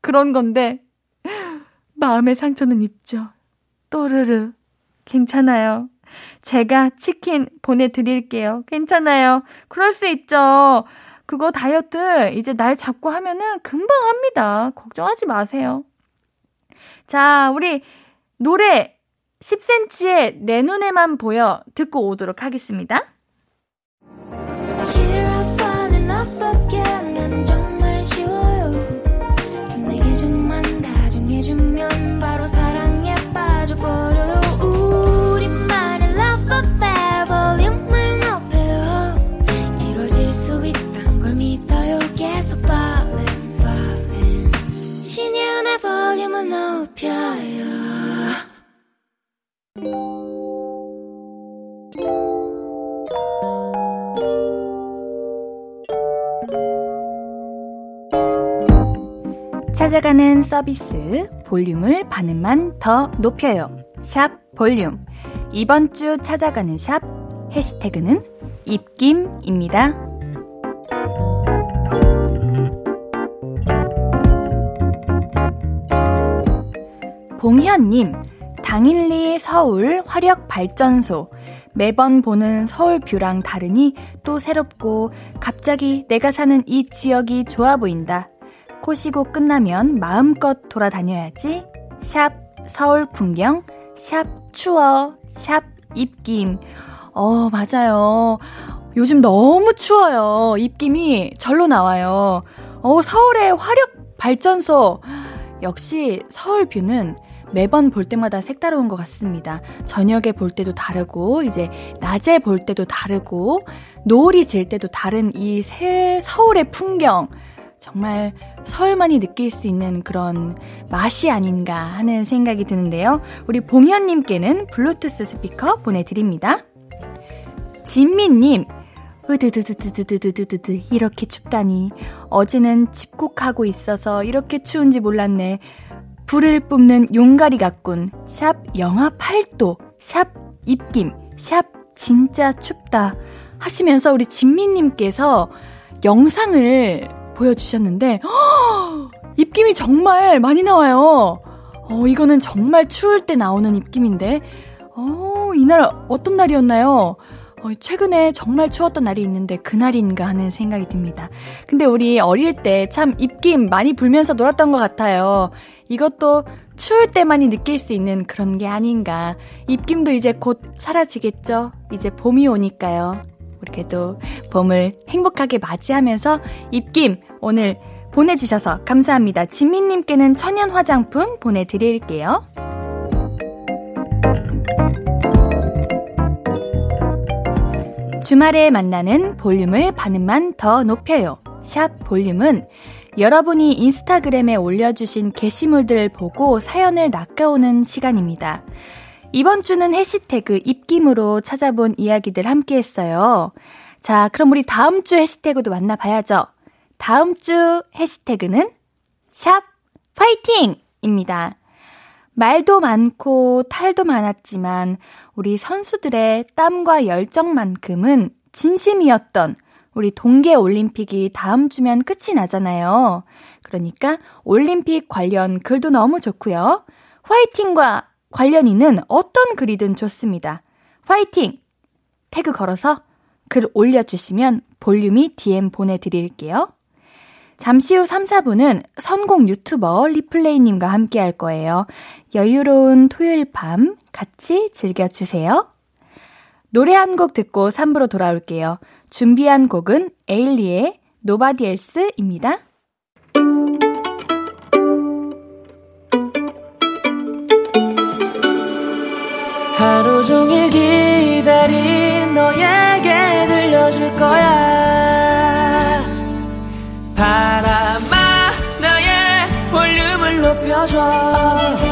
그런 건데, 마음의 상처는 있죠. 또르르. 괜찮아요. 제가 치킨 보내드릴게요. 괜찮아요. 그럴 수 있죠. 그거 다이어트 이제 날 잡고 하면은 금방 합니다. 걱정하지 마세요. 자, 우리 노래 10cm의 내 눈에만 보여 듣고 오도록 하겠습니다. 신예은의 볼륨을 높여요. 찾아가는 서비스 볼륨을 반음만 더 높여요. 샵 볼륨. 이번 주 찾아가는 샵 해시태그는 입김입니다. 봉현님, 당일리 서울 화력 발전소. 매번 보는 서울 뷰랑 다르니 또 새롭고 갑자기 내가 사는 이 지역이 좋아 보인다. 코시고 끝나면 마음껏 돌아다녀야지. 샵 서울 풍경, 샵 추워, 샵 입김. 어, 맞아요. 요즘 너무 추워요. 입김이 절로 나와요. 어, 서울의 화력 발전소. 역시 서울 뷰는 매번 볼 때마다 색다른 것 같습니다. 저녁에 볼 때도 다르고, 이제 낮에 볼 때도 다르고, 노을이 질 때도 다른 이 새 서울의 풍경. 정말 서울만이 느낄 수 있는 그런 맛이 아닌가 하는 생각이 드는데요. 우리 봉현님께는 블루투스 스피커 보내드립니다. 진미님, 으드드드드드드드드드 이렇게 춥다니 어제는 집콕하고 있어서 이렇게 추운지 몰랐네. 불을 뿜는 용가리 같군. 샵 영하 8도. 샵 입김. 샵 진짜 춥다. 하시면서 우리 진미님께서 영상을 보여주셨는데, 허! 입김이 정말 많이 나와요. 어, 이거는 정말 추울 때 나오는 입김인데, 어, 이날 어떤 날이었나요? 어, 최근에 정말 추웠던 날이 있는데 그날인가 하는 생각이 듭니다. 근데 우리 어릴 때 참 입김 많이 불면서 놀았던 것 같아요. 이것도 추울 때만이 느낄 수 있는 그런 게 아닌가. 입김도 이제 곧 사라지겠죠? 이제 봄이 오니까요. 우리도 봄을 행복하게 맞이하면서 입김 오늘 보내주셔서 감사합니다. 진미님께는 천연 화장품 보내드릴게요. 주말에 만나는 볼륨을 반음만 더 높여요. 샵 볼륨은 여러분이 인스타그램에 올려주신 게시물들을 보고 사연을 낚아오는 시간입니다. 이번 주는 해시태그 입김으로 찾아본 이야기들 함께 했어요. 자, 그럼 우리 다음 주 해시태그도 만나봐야죠. 다음 주 해시태그는 샵 파이팅입니다. 말도 많고 탈도 많았지만 우리 선수들의 땀과 열정만큼은 진심이었던 우리 동계 올림픽이 다음 주면 끝이 나잖아요. 그러니까 올림픽 관련 글도 너무 좋고요. 화이팅과 관련 있는 어떤 글이든 좋습니다. 화이팅! 태그 걸어서 글 올려주시면 볼륨이 DM 보내드릴게요. 잠시 후 3, 4분은 선곡 유튜버 리플레이님과 함께 할 거예요. 여유로운 토요일 밤 같이 즐겨주세요. 노래 한 곡 듣고 3부로 돌아올게요. 준비한 곡은 에일리의 Nobody Else입니다. 하루 종일 기다린 너에게 들려줄 거야 바람아 나의 볼륨을 높여줘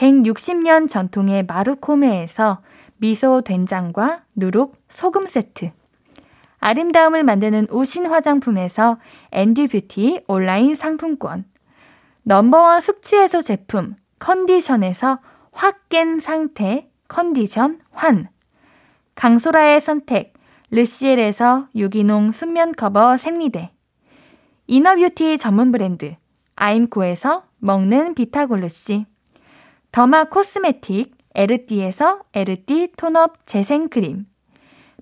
160년 전통의 마루코메에서 미소 된장과 누룩 소금 세트, 아름다움을 만드는 우신 화장품에서 앤듀뷰티 온라인 상품권, 넘버원 숙취해소 제품 컨디션에서 확 깬 상태 컨디션 환. 강소라의 선택 르시엘에서 유기농 순면 커버 생리대. inner beauty 전문 브랜드 아임코에서 먹는 비타골루시 derma cosmetic 에르띠에서 에르띠 tone up 재생크림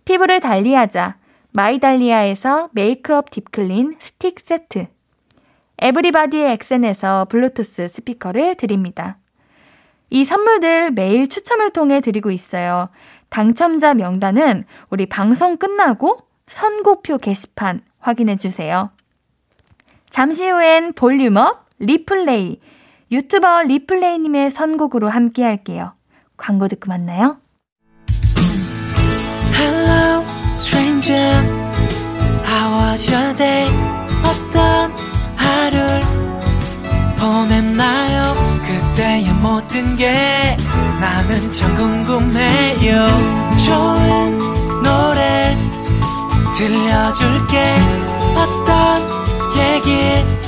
피부를 달리하자 마이달리아에서 메이크업 deep clean 스틱 세트 everybody 엑센에서 블루투스 스피커를 드립니다. 이 선물들 매일 추첨을 통해 드리고 있어요. 당첨자 명단은 우리 방송 끝나고 선곡표 게시판 확인해 주세요. 잠시 후엔 볼륨업 리플레이 유튜버 리플레이님의 선곡으로 함께 할게요. 광고 듣고 만나요. Hello, stranger. How was your day? 어떤 하루를 보냈나요? 그때의 모든 게 나는 참 궁금해요. 좋은 노래 들려줄게. 어떤 얘기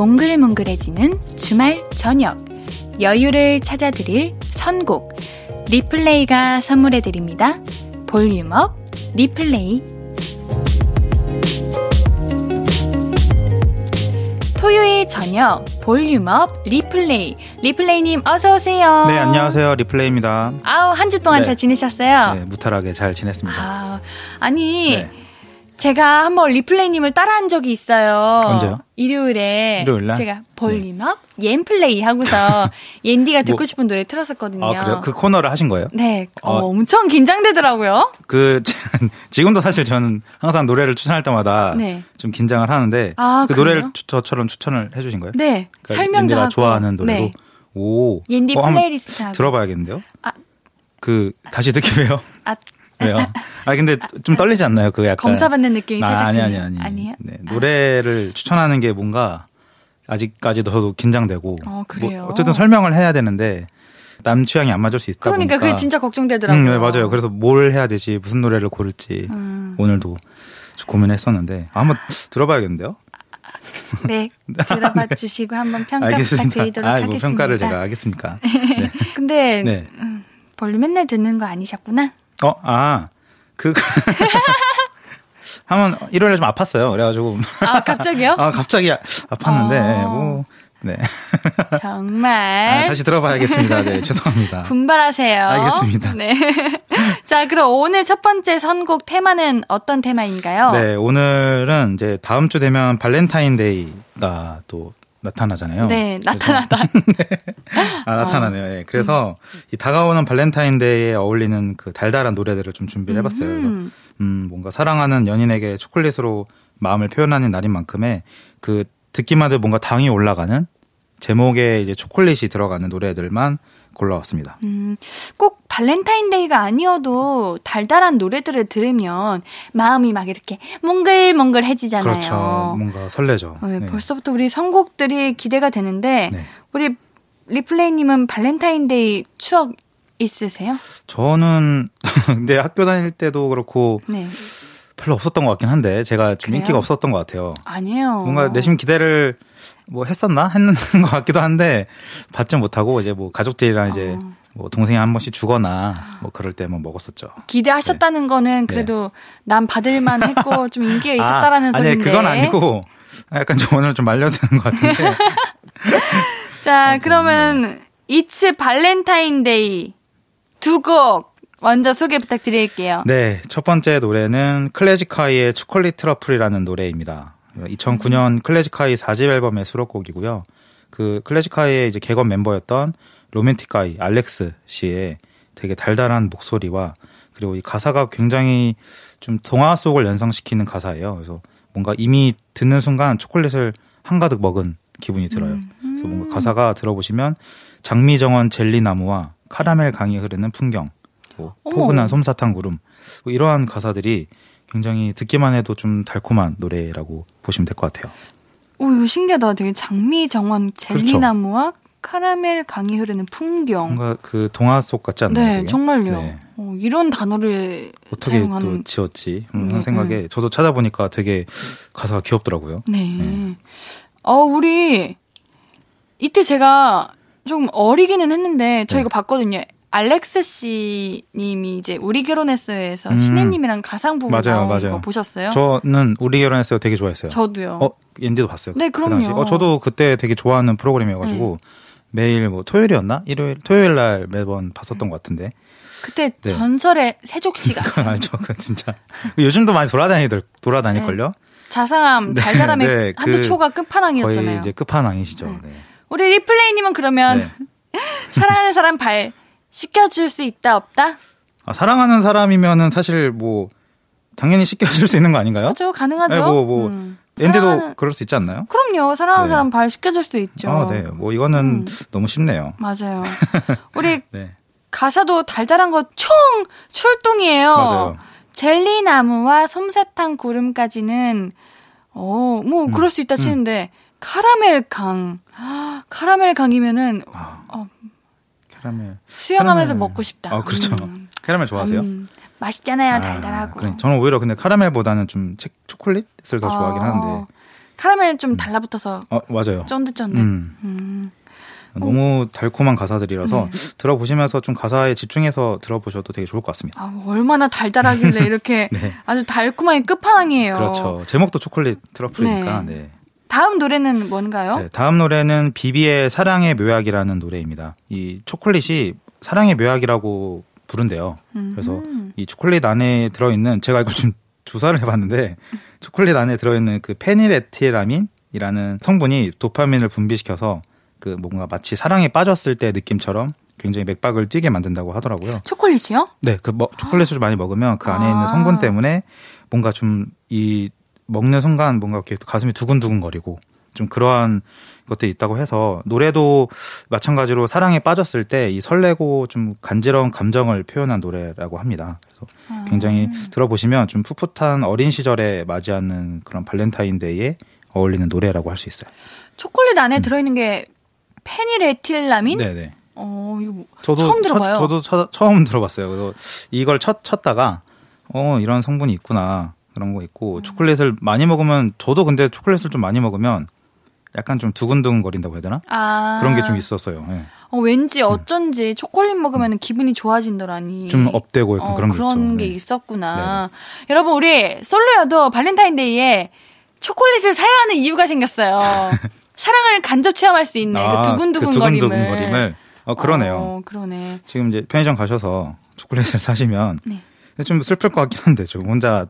몽글몽글해지는 주말 저녁 여유를 찾아드릴 선곡 리플레이가 선물해드립니다. 볼륨업 리플레이 토요일 저녁 볼륨업 리플레이 리플레이님 어서 오세요. 네, 안녕하세요. 리플레이입니다. 아우 한 주 동안 네. 잘 지내셨어요? 네, 무탈하게 잘 지냈습니다. 아, 아니 네. 제가 한번 리플레이님을 따라한 적이 있어요. 언제요? 일요일에 일요일 날? 제가 볼륨업 옌플레이 하고서 옌디가 듣고 뭐- 싶은 노래 틀었었거든요. 아, 그래요? 그 코너를 하신 거예요? 네, 어, 어. 엄청 긴장되더라고요. 그, 지금도 사실 저는 항상 노래를 추천할 때마다 네. 좀 긴장을 하는데, 아, 그 그래요? 노래를 추- 저처럼 추천을 해주신 거예요? 네, 그러니까 설명도 하고. 좋아하는 노래로? 네. 오. 옌디 어, 플레이리스트. 들어봐야겠는데요? 아. 그, 다시 듣기 왜요? 아, 왜요? 아, 근데 좀 떨리지 않나요? 그 약간. 검사받는 느낌이 살짝 아니, 아니, 드네요. 아니. 아니에요? 네, 노래를 추천하는 게 뭔가 아직까지도 저도 긴장되고. 어, 그래요? 뭐 어쨌든 설명을 해야 되는데 남 취향이 안 맞을 수 있다 그러니까 보니까. 그게 진짜 걱정되더라고요. 음, 네, 맞아요. 그래서 뭘 해야 되지, 무슨 노래를 고를지 음. 오늘도 좀 고민했었는데 아, 한번 들어봐야겠는데요? 네, 들어봐 주시고 한번 평가 알겠습니다. 부탁드리도록 아, 하겠습니다. 뭐 평가를 제가 하겠습니까? 네. 근데 네. 볼륨 맨날 듣는 거 아니셨구나? 어, 아, 그 한번 일요일에 좀 아팠어요. 그래가지고 아 갑자기요? 아 갑자기 아- 아팠는데 아. 뭐 네. 정말 아, 다시 들어봐야겠습니다. 네, 죄송합니다. 분발하세요. 알겠습니다. 네. 자, 그럼 오늘 첫 번째 선곡 테마는 어떤 테마인가요? 네, 오늘은 이제 다음 주 되면 발렌타인데이가 또 나타나잖아요. 네, 나타나다. 아, 나타나네요. 예. 그래서 이 다가오는 발렌타인데이에 어울리는 그 달달한 노래들을 좀 준비를 해봤어요. 그래서 음. 음, 뭔가 사랑하는 연인에게 초콜릿으로 마음을 표현하는 날인 만큼의 그 듣기만 해도 뭔가 당이 올라가는 제목에 이제 초콜릿이 들어가는 노래들만 골라왔습니다. 음, 꼭 발렌타인데이가 아니어도 달달한 노래들을 들으면 마음이 막 이렇게 몽글몽글해지잖아요. 그렇죠. 뭔가 설레죠. 네, 네. 벌써부터 우리 선곡들이 기대가 되는데 네. 우리 리플레이님은 발렌타인데이 추억 있으세요? 저는 근데 학교 다닐 때도 그렇고 네. 별로 없었던 것 같긴 한데 제가 좀 그래요? 인기가 없었던 것 같아요. 아니에요. 뭔가 내심 기대를 뭐 했었나 했는 것 같기도 한데 받지 못하고 이제 뭐 가족들이랑 이제 어. 뭐 동생이 한 번씩 주거나 뭐 그럴 때뭐 먹었었죠. 기대하셨다는 거는 그래도 난 받을만 했고 좀 인기가 있었다라는 네. 아, 아니 소리인데. 그건 아니고 약간 좀 오늘 좀 말려드는 것 같은데 자, 그러면 It's 발렌타인데이 두 곡 먼저 소개 부탁드릴게요. 네, 첫 번째 노래는 클래지콰이의 Chocolate Truffle이라는 노래입니다. 2009년 클래지콰이 4집 앨범의 수록곡이고요. 그 클래지콰이의 이제 객원 멤버였던 로맨틱 가이 알렉스 씨의 되게 달달한 목소리와 그리고 이 가사가 굉장히 좀 동화 속을 연상시키는 가사예요. 그래서 뭔가 이미 듣는 순간 초콜릿을 한가득 먹은 기분이 들어요. 그래서 뭔가 가사가 들어보시면 장미정원 젤리나무와 카라멜 강이 흐르는 풍경, 뭐. 포근한 솜사탕 구름 뭐 이러한 가사들이 굉장히 듣기만 해도 좀 달콤한 노래라고 보시면 될 것 같아요. 오, 이거 신기하다. 되게 장미 정원 젤리나무와 카라멜 강이 흐르는 풍경. 뭔가 그 동화 속 같지 않나요? 네, 되게? 정말요. 네. 어, 이런 단어를 어떻게 사용하는 또 지었지? 음, 네, 하는 생각에 저도 찾아보니까 되게 가사가 귀엽더라고요. 네. 네. 어, 우리 이때 제가 좀 어리기는 했는데 저희가 네. 봤거든요. 알렉스 씨 님이 이제 우리 결혼했어요에서 음. 신혜님이랑 가상 부부 맞아요, 나온 맞아요. 거 보셨어요? 저는 우리 결혼했어요 되게 좋아했어요. 저도요. 어, 옌디도 봤어요. 네, 그. 그럼요. 어, 저도 그때 되게 좋아하는 프로그램이어가지고 매일 뭐 토요일이었나? 일요일, 토요일 날 매번 봤었던 것 같은데. 그때 네. 전설의 세족 씨가 알죠. 그건 진짜. 요즘도 많이 돌아다니들, 돌아다닐걸요? 자상함, 네, 달달함의 네, 한두 그 초가 거의 끝판왕이었잖아요. 이제 끝판왕이시죠. 네. 우리 리플레이님은 그러면 네. 사랑하는 사람 발 씻겨줄 수 있다 없다? 아, 사랑하는 사람이면은 사실 뭐, 당연히 씻겨줄 수 있는 거 아닌가요? 그죠 가능하죠. 네, 뭐, 뭐, 음. 앤데도 사랑하는- 그럴 수 있지 않나요? 그럼요. 사랑하는 네. 사람 발 씻겨줄 수 있죠. 아, 네. 뭐, 이거는 음. 너무 쉽네요. 맞아요. 우리 네. 가사도 달달한 거 총 출동이에요. 맞아요. 젤리 나무와 솜사탕 구름까지는 어, 뭐 음. 그럴 수 있다 치는데 카라멜 강. 아, 카라멜 강이면은 어, 캐러멜. 수영하면서 캐러멜. 먹고 싶다. 아, 그렇죠. 음. 캐러멜 좋아하세요? 음, 맛있잖아요, 아, 달달하고. 그래. 저는 오히려 근데 카라멜보다는 좀 체- 초콜릿을 더 좋아하긴 어, 하는데. 카라멜 좀 달라붙어서 어, 맞아요. 쫀득쫀득. 음. 음. 너무 달콤한 가사들이라서 네. 들어보시면서 좀 가사에 집중해서 들어보셔도 되게 좋을 것 같습니다. 아, 얼마나 달달하길래 이렇게 네. 아주 달콤하게 끝판왕이에요. 그렇죠. 제목도 초콜릿 트러플이니까. 네. 네. 다음 노래는 뭔가요? 네, 다음 노래는 비비의 사랑의 묘약이라는 노래입니다. 이 초콜릿이 사랑의 묘약이라고 부른대요. 그래서 이 초콜릿 안에 들어있는 제가 이거 좀 조사를 해봤는데 초콜릿 안에 들어있는 그 페닐에틸아민이라는 성분이 도파민을 분비시켜서 그 뭔가 마치 사랑에 빠졌을 때 느낌처럼 굉장히 맥박을 뛰게 만든다고 하더라고요. 초콜릿이요? 네, 그 뭐, 초콜릿을 많이 먹으면 그 안에 아. 있는 성분 때문에 뭔가 좀 이 먹는 순간 뭔가 이렇게 가슴이 두근두근거리고 좀 그러한 것들이 있다고 해서 노래도 마찬가지로 사랑에 빠졌을 때 이 설레고 좀 간지러운 감정을 표현한 노래라고 합니다. 그래서 굉장히 들어보시면 좀 풋풋한 어린 시절에 맞이하는 그런 발렌타인데이에 어울리는 노래라고 할 수 있어요. 초콜릿 안에 들어있는 게 페닐에틸라민? 음. 네네. 어, 이거 뭐- 저도 처음 들어봐요. 첫- 저도 처, 처음 들어봤어요. 그래서 이걸 첫 쳤다가 어 이런 성분이 있구나 그런 거 있고 음. 초콜릿을 많이 먹으면 저도 근데 초콜릿을 좀 많이 먹으면 약간 좀 두근두근 거린다고 해야 되나 아. 그런 게 좀 있었어요. 예. 어, 왠지 어쩐지 초콜릿 먹으면 기분이 좋아진더라니. 좀 업되고 약간 어, 그런 게 있죠. 네. 있었구나. 여러분, 우리 솔로여도 발렌타인데이에 초콜릿을 사야 하는 이유가 생겼어요. 사랑을 간접 체험할 수 있는 아, 그 두근두근거림을. 두근두근거림을 어 그러네요. 어, 그러네. 지금 이제 편의점 가셔서 초콜릿을 사시면 네. 좀 슬플 것 같긴 한데 좀 혼자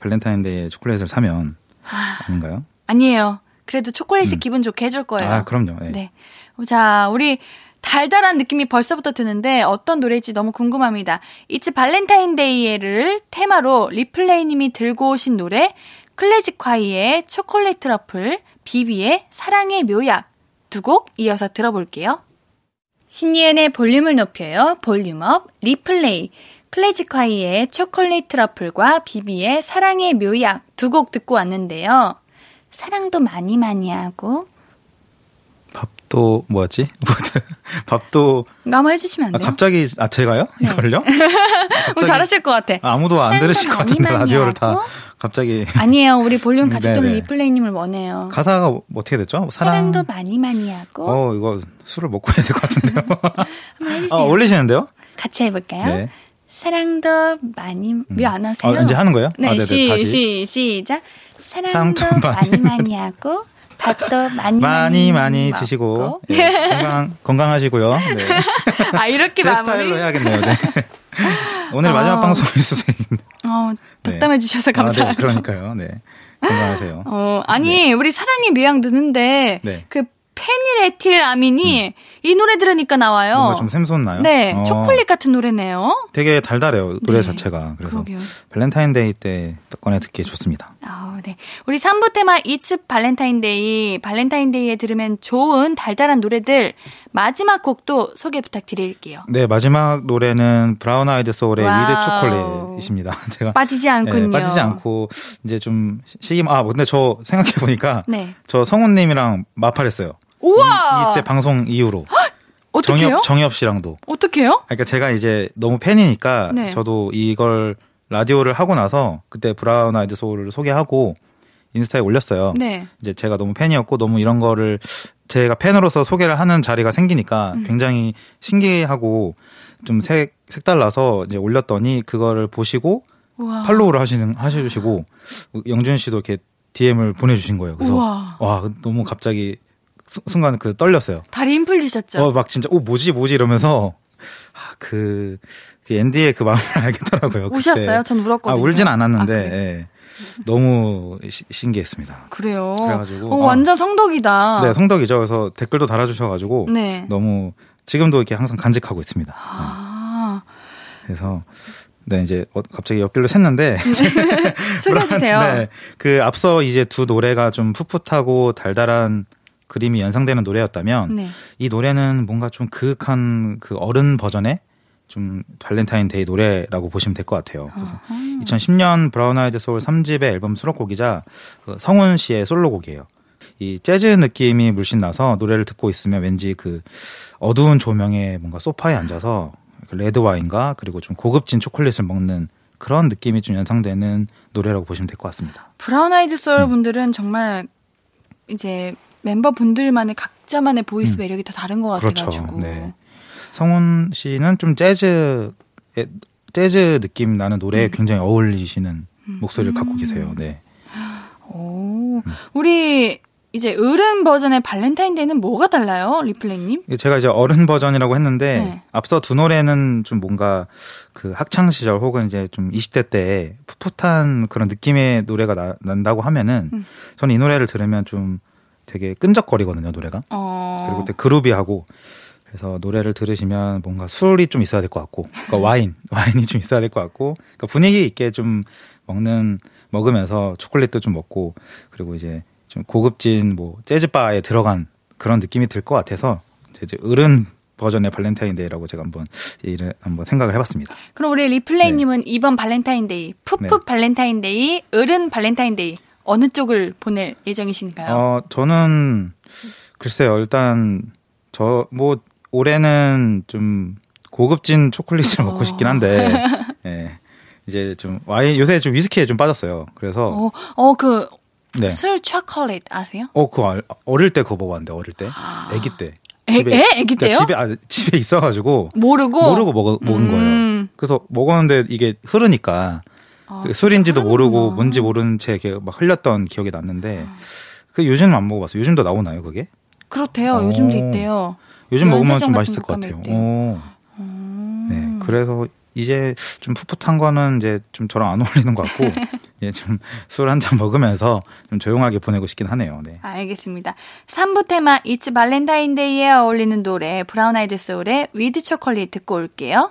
발렌타인데이에 초콜릿을 사면 아닌가요? 아니에요. 그래도 초콜릿이 기분 좋게 해줄 거예요. 아 그럼요. 예. 네. 자, 우리 달달한 느낌이 벌써부터 드는데 어떤 노래일지 너무 궁금합니다. It's 발렌타인데이를 테마로 리플레이님이 들고 오신 노래 클래지콰이의 Chocolate Truffle, 비비의 사랑의 묘약 두 곡 이어서 들어볼게요. 신예은의 볼륨을 높여요. 볼륨업 리플레이 클래지콰이의 Chocolate Truffle과 비비의 사랑의 묘약 두 곡 듣고 왔는데요. 사랑도 많이 많이 하고 밥도 뭐였지? 밥도 이거 한번 해주시면 안 아, 돼요? 갑자기 아 제가요? 이걸요? 어, 잘하실 것 같아. 아무도 안 들으실 것 같은데 라디오를 다? 갑자기 아니에요. 우리 볼륨 가족들은 네네. 리플레이님을 원해요. 가사가 뭐 어떻게 됐죠? 사랑 사랑 도 많이 많이 하고 어 이거 술을 먹고 해야 될 것 같은데요. 한번 해주세요. 아 올리시는데요? 같이 해볼까요? 네. 사랑도 많이 왜안 하세요? 어, 이제 하는 거예요? 네, 아, 네네, 시, 다시. 시, 시작. 사랑도 사랑도 많이 많이 많이 하고 밥도 많이 많이 많이 먹고. 드시고 예, 건강 건강하시고요. 네. 아 이렇게 제 마무리. 스타일로 해야겠네요. 네. 오늘 아. 마지막 방송일 수도 있는데. 어, 네. 덕담해 주셔서 아, 네, 감사합니다. 그러니까요. 네. 건강하세요. 어, 아니, 우리 사랑의 묘양 듣는데, 네. 그 페닐에틸아민이 이 노래 들으니까 나와요. 뭔가 좀 샘솟나요? 네, 어, 초콜릿 같은 노래네요. 되게 달달해요 노래 네, 자체가. 그래서 그러게요. 발렌타인데이 때 꺼내 듣기 좋습니다. 아, 네. 우리 3부 테마 It's 발렌타인데이, 발렌타인데이에 들으면 좋은 달달한 노래들 마지막 곡도 소개 부탁드릴게요. 네 마지막 노래는 브라운 아이드 소울의 와우. With Chocolate입니다. 제가 빠지지 않군요. 네, 빠지지 않고 이제 좀 시기 아 근데 저 생각해 보니까 네. 저 성훈님이랑 맞팔했어요. 우와! 이, 때 방송 이후로 어떻게요? 정엽 정엽 씨랑도. 어떻게요? 그러니까 제가 이제 너무 팬이니까 네. 저도 이걸 라디오를 하고 나서 그때 브라운 아이드 소울을 소개하고 인스타에 올렸어요. 네. 이제 제가 너무 팬이었고 너무 이런 거를 제가 팬으로서 소개를 하는 자리가 생기니까 음. 굉장히 신기하고 좀 색, 색달라서 이제 올렸더니 그거를 보시고 우와. 팔로우를 하시는 하셔주시고 영준 씨도 이렇게 DM을 보내주신 거예요. 그래서 우와. 와 너무 갑자기 수- 순간 그 떨렸어요. 다리 힘 풀리셨죠? 어 막 진짜 오 뭐지 뭐지 이러면서 아, 그, 그 앤디의 그 마음을 알겠더라고요. 그때. 우셨어요? 전 울었거든요. 아 울진 않았는데 아? 예. 너무 시- 신기했습니다. 그래요. 그래가지고, 어, 어. 완전 성덕이다. 네 성덕이죠. 그래서 댓글도 달아주셔가지고 네. 너무 지금도 이렇게 항상 간직하고 있습니다. 네. 아, 그래서 네 이제 어, 갑자기 옆길로 샜는데 소개해 주세요. 네, 그 앞서 이제 두 노래가 좀 풋풋하고 달달한 그림이 연상되는 노래였다면 네. 이 노래는 뭔가 좀 그윽한 그 어른 버전의 좀 발렌타인데이 노래라고 보시면 될 것 같아요. 그래서 2010년 브라운 아이드 소울 3집의 앨범 수록곡이자 그 성훈 씨의 솔로곡이에요. 이 재즈 느낌이 물씬 나서 노래를 듣고 있으면 왠지 그 어두운 조명에 뭔가 소파에 앉아서 그 레드 와인과 그리고 좀 고급진 초콜릿을 먹는 그런 느낌이 좀 연상되는 노래라고 보시면 될 것 같습니다. 브라운 아이드 소울 음. 분들은 정말 이제 멤버 분들만의 각자만의 보이스 매력이 다 다른 것 음. 그렇죠. 같아가지고. 네. 성훈 씨는 좀 재즈 재즈 느낌 나는 노래에 음. 굉장히 어울리시는 목소리를 갖고 계세요. 네. 오, 우리 이제 어른 버전의 발렌타인데이는 뭐가 달라요, 리플레이님? 제가 이제 어른 버전이라고 했는데 네. 앞서 두 노래는 좀 뭔가 그 학창 시절 혹은 이제 좀 20대 때 풋풋한 그런 느낌의 노래가 나, 난다고 하면은 음. 저는 이 노래를 들으면 좀 되게 끈적거리거든요 노래가 어. 그리고 또 그루비하고 그래서 노래를 들으시면 뭔가 술이 좀 있어야 될 것 같고 그러니까 와인 와인이 좀 있어야 될 것 같고 그러니까 분위기 있게 좀 먹는 먹으면서 초콜릿도 좀 먹고 그리고 이제 좀 고급진 뭐 재즈 바에 들어간 그런 느낌이 들 것 같아서 이제 어른 버전의 발렌타인데이라고 제가 한번 이를 한번 생각을 해봤습니다. 그럼 우리 리플레이님은 이번 발렌타인데이, 풋풋 네. 발렌타인데이, 어른 발렌타인데이 어느 쪽을 보낼 예정이신가요? 어 저는 글쎄요 일단 저 뭐 올해는 좀 고급진 초콜릿을 먹고 싶긴 한데 예 이제 좀 와인 요새 좀 위스키에 좀 빠졌어요. 그래서 어, 어, 그, 네. 술 초콜릿 아세요? 어, 그거 알- 어릴 때 그거 먹었는데, 어릴 때. 아기 때. 에, 에? 아기 때요? 집에, 아, 집에 있어가지고. 모르고? 모르고 먹, 먹은 음. 거예요. 그래서 먹었는데 이게 흐르니까. 아, 그 술인지도 모르고. 뭔지 모르는 채 이렇게 막 흘렸던 기억이 났는데. 아. 그 요즘은 안 먹어봤어요. 요즘도 나오나요, 그게? 그렇대요. 어. 요즘도 있대요. 요즘 먹으면 좀 맛있을 것 같아요. 오. 음. 네. 그래서 이제 좀 풋풋한 거는 이제 좀 저랑 안 어울리는 것 같고, 예, 좀 술 한 잔 먹으면서 좀 조용하게 보내고 싶긴 하네요. 네. 알겠습니다. 3부 테마 It's 발렌타인데이에 어울리는 노래 브라운 아이드 소울의 With Chocolate 듣고 올게요.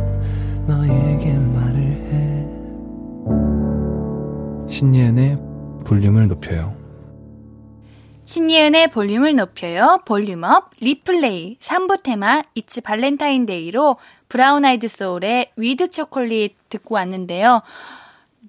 신예은의 볼륨을 높여요 신예은의 볼륨을 높여요. 볼륨업 리플레이 3부 테마 It's 발렌타인데이로 브라운 아이드 소울의 With Chocolate 듣고 왔는데요.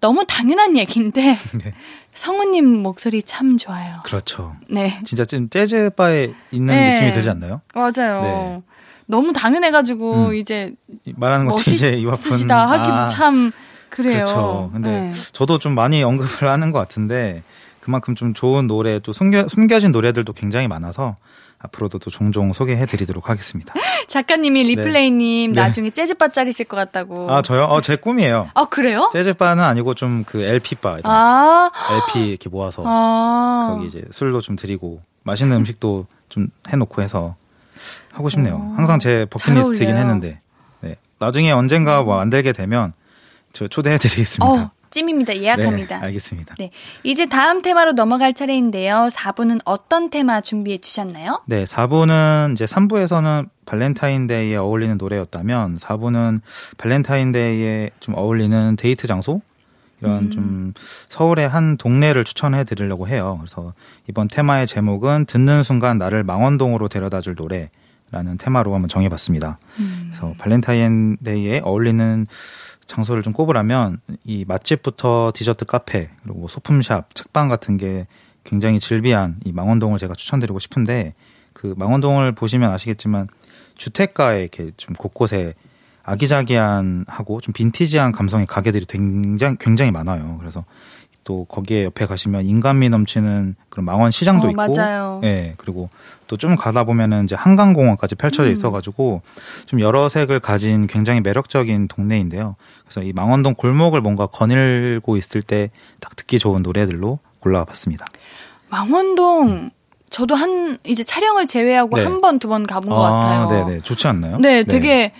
너무 당연한 얘기인데 네. 성우님 목소리 참 좋아요. 그렇죠. 네. 진짜 좀 재즈 바에 있는 네. 느낌이 들지 않나요? 맞아요. 네. 너무 당연해가지고 음. 이제 이- 말하는 것도 이제 멋있으시다 하기도 아, 참 그래요. 그렇죠. 근데 네. 저도 좀 많이 언급을 하는 것 같은데 그만큼 좀 좋은 노래 또 숨겨, 숨겨진 노래들도 굉장히 많아서 앞으로도 또 종종 소개해드리도록 하겠습니다. 작가님이 리플레이님 네. 나중에 재즈바 짜리실 것 같다고. 아 저요? 어 제 꿈이에요. 아, 그래요? 재즈바는 아니고 좀 그 LP바 이런 아, LP 이렇게 모아서 아. 거기 이제 술도 좀 드리고 맛있는 음식도 좀 해놓고 해서 하고 싶네요. 어, 항상 제잘 버킷리스트이긴. 했는데 네. 나중에 언젠가 뭐안 되게 되면 저 초대해드리겠습니다. 어, 찜입니다. 예약합니다. 네, 알겠습니다. 네. 이제 다음 테마로 넘어갈 차례인데요. 4부는 어떤 테마 준비해 주셨나요? 네, 4부는 이제 3부에서는 발렌타인데이에 어울리는 노래였다면 4부는 발렌타인데이에 좀 어울리는 데이트 장소 이런 좀 서울의 한 동네를 추천해 드리려고 해요. 그래서 이번 테마의 제목은 듣는 순간 나를 망원동으로 데려다 줄 노래라는 테마로 한번 정해 봤습니다. 그래서 발렌타인데이에 어울리는 장소를 좀 꼽으라면 이 맛집부터 디저트 카페 그리고 뭐 소품샵, 책방 같은 게 굉장히 즐비한 이 망원동을 제가 추천드리고 싶은데 그 망원동을 보시면 아시겠지만 주택가에 이렇게 좀 곳곳에 아기자기한 하고 좀 빈티지한 감성의 가게들이 굉장히 굉장히 많아요. 그래서 또 거기에 옆에 가시면 인간미 넘치는 그런 망원 시장도 어, 있고, 맞아요. 예 그리고 또 좀 가다 보면은 이제 한강공원까지 펼쳐져 음. 있어가지고 좀 여러 색을 가진 굉장히 매력적인 동네인데요. 그래서 이 망원동 골목을 뭔가 거닐고 있을 때 딱 듣기 좋은 노래들로 골라봤습니다. 망원동 저도 한 이제 촬영을 제외하고 네. 한 번 두 번 가본 것 같아요. 네 네 좋지 않나요? 네, 되게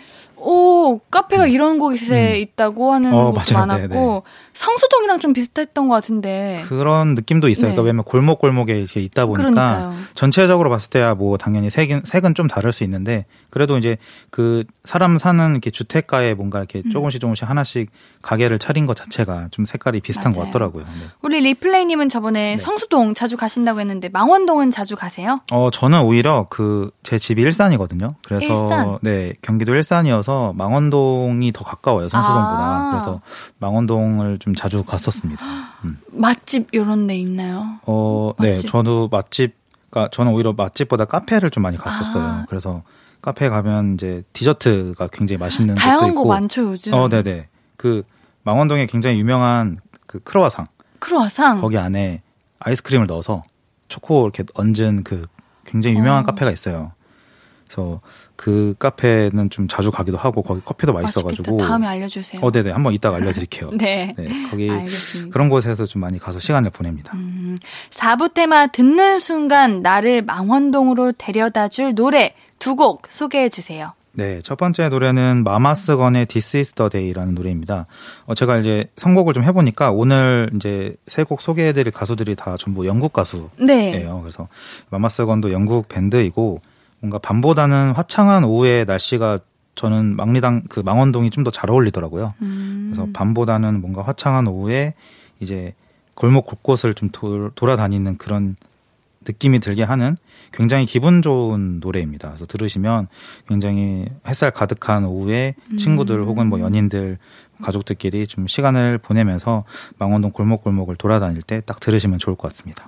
오 카페가 이런 곳에 음. 있다고 하는 어, 곳도 맞아요. 많았고 네, 네. 성수동이랑 좀 비슷했던 것 같은데. 그런 느낌도 있어요. 네. 그러니까 왜냐면 골목 골목에 이렇게 있다 보니까 그러니까요. 전체적으로 봤을 때야 뭐 당연히 색은 색은 좀 다를 수 있는데 그래도 이제 그 사람 사는 이렇게 주택가에 뭔가 이렇게 음. 조금씩 조금씩 하나씩 가게를 차린 것 자체가 좀 색깔이 비슷한 것 맞아요. 같더라고요. 네. 우리 리플레이님은 저번에 성수동 자주 가신다고 했는데 망원동은 자주 가세요? 어, 저는 오히려 그, 제 집이 일산이거든요. 그래서, 일산? 네, 경기도 일산이어서 망원동이 더 가까워요, 성수동보다. 아. 그래서 망원동을 좀 자주 갔었습니다. 음. 맛집 이런 데 있나요? 어, 네, 맛집? 저도 맛집, 가 저는 오히려 맛집보다 카페를 좀 많이 갔었어요. 아. 그래서 카페에 가면 이제 디저트가 굉장히 맛있는 다양한 있고. 거 많죠 요즘. 어, 네네. 그, 망원동에 굉장히 유명한 그 크로와상. 크로아상. 거기 안에 아이스크림을 넣어서 초코 이렇게 얹은 그 굉장히 유명한 어. 카페가 있어요. 그래서 그 카페는 좀 자주 가기도 하고 거기 커피도 맛있어가지고. 맛있겠다. 다음에 알려주세요. 어, 네네. 한번 이따가 알려드릴게요. 네. 네, 거기 알겠습니다. 그런 곳에서 좀 많이 가서 시간을 보냅니다. 음, 4부 테마 듣는 순간 나를 망원동으로 데려다 줄 노래 두 곡 소개해 주세요. 네, 첫 번째 노래는 마마스건의 This is the Day라는 노래입니다. 어, 제가 이제 선곡을 좀 해보니까 오늘 이제 세 곡 소개해드릴 가수들이 다 전부 영국 가수. 네. 예요. 그래서 마마스건도 영국 밴드이고 뭔가 밤보다는 화창한 오후의 날씨가 저는 망리당 그 망원동이 좀 더 잘 어울리더라고요. 음. 그래서 밤보다는 뭔가 화창한 오후에 이제 골목 곳곳을 좀 돌, 돌아다니는 그런 느낌이 들게 하는 굉장히 기분 좋은 노래입니다. 그래서 들으시면 굉장히 햇살 가득한 오후에 친구들 혹은 뭐 연인들 가족들끼리 좀 시간을 보내면서 망원동 골목골목을 돌아다닐 때 딱 들으시면 좋을 것 같습니다.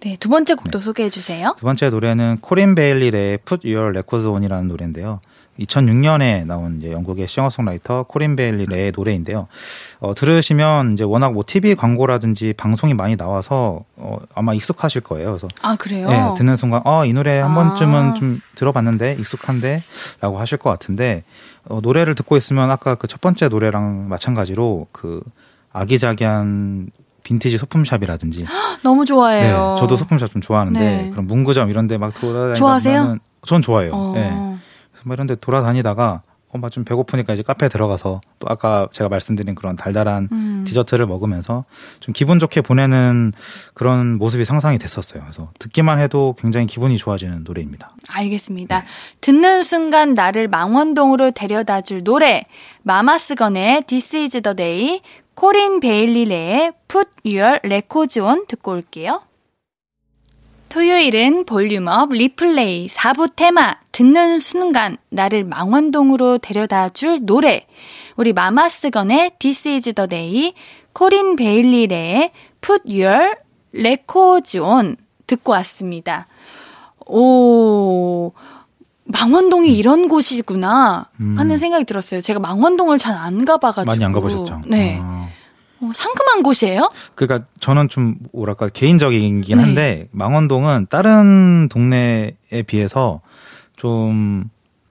네, 두 번째 곡도 소개해 주세요. 두 번째 노래는 코린 베일리의 Put Your Records On이라는 노래인데요. 2006년에 나온 이제 영국의 싱어송라이터 코린 베일리의 노래인데요. 어, 들으시면 이제 워낙 뭐 TV 광고라든지 방송이 많이 나와서 어, 아마 익숙하실 거예요. 그래서 아, 그래요? 네, 듣는 순간 어, 이 노래 한 아. 번쯤은 좀 들어봤는데 익숙한데라고 하실 것 같은데 어, 노래를 듣고 있으면 아까 그 첫 번째 노래랑 마찬가지로 그 아기자기한 빈티지 소품샵이라든지 너무 네, 좋아해요. 저도 소품샵 좀 좋아하는데 네. 그런 문구점 이런 데 막 돌아다니면 좋아하세요? 전 좋아해요. 어. 네. 뭐 이런 데 돌아다니다가 어, 막좀 배고프니까 이제 카페에 들어가서 또 아까 제가 말씀드린 그런 달달한 음. 디저트를 먹으면서 좀 기분 좋게 보내는 그런 모습이 상상이 됐었어요. 그래서 듣기만 해도 굉장히 기분이 좋아지는 노래입니다. 알겠습니다. 듣는 순간 나를 망원동으로 데려다 줄 노래 마마스건의 This is the day 코린 베일리레의 Put Your Records On 듣고 올게요. 토요일은 볼륨업 리플레이 4부 테마 듣는 순간 나를 망원동으로 데려다 줄 노래 우리 마마스건의 This is the day 코린 베일리레의 Put Your Records On 듣고 왔습니다. 오, 망원동이 이런 곳이구나 하는 생각이 들었어요. 제가 망원동을 잘 안 가봐가지고. 음. 많이 안 가보셨죠? 네. 아. 어, 상큼한 곳이에요? 그러니까 저는 좀 뭐랄까 개인적이긴 네. 한데 망원동은 다른 동네에 비해서 좀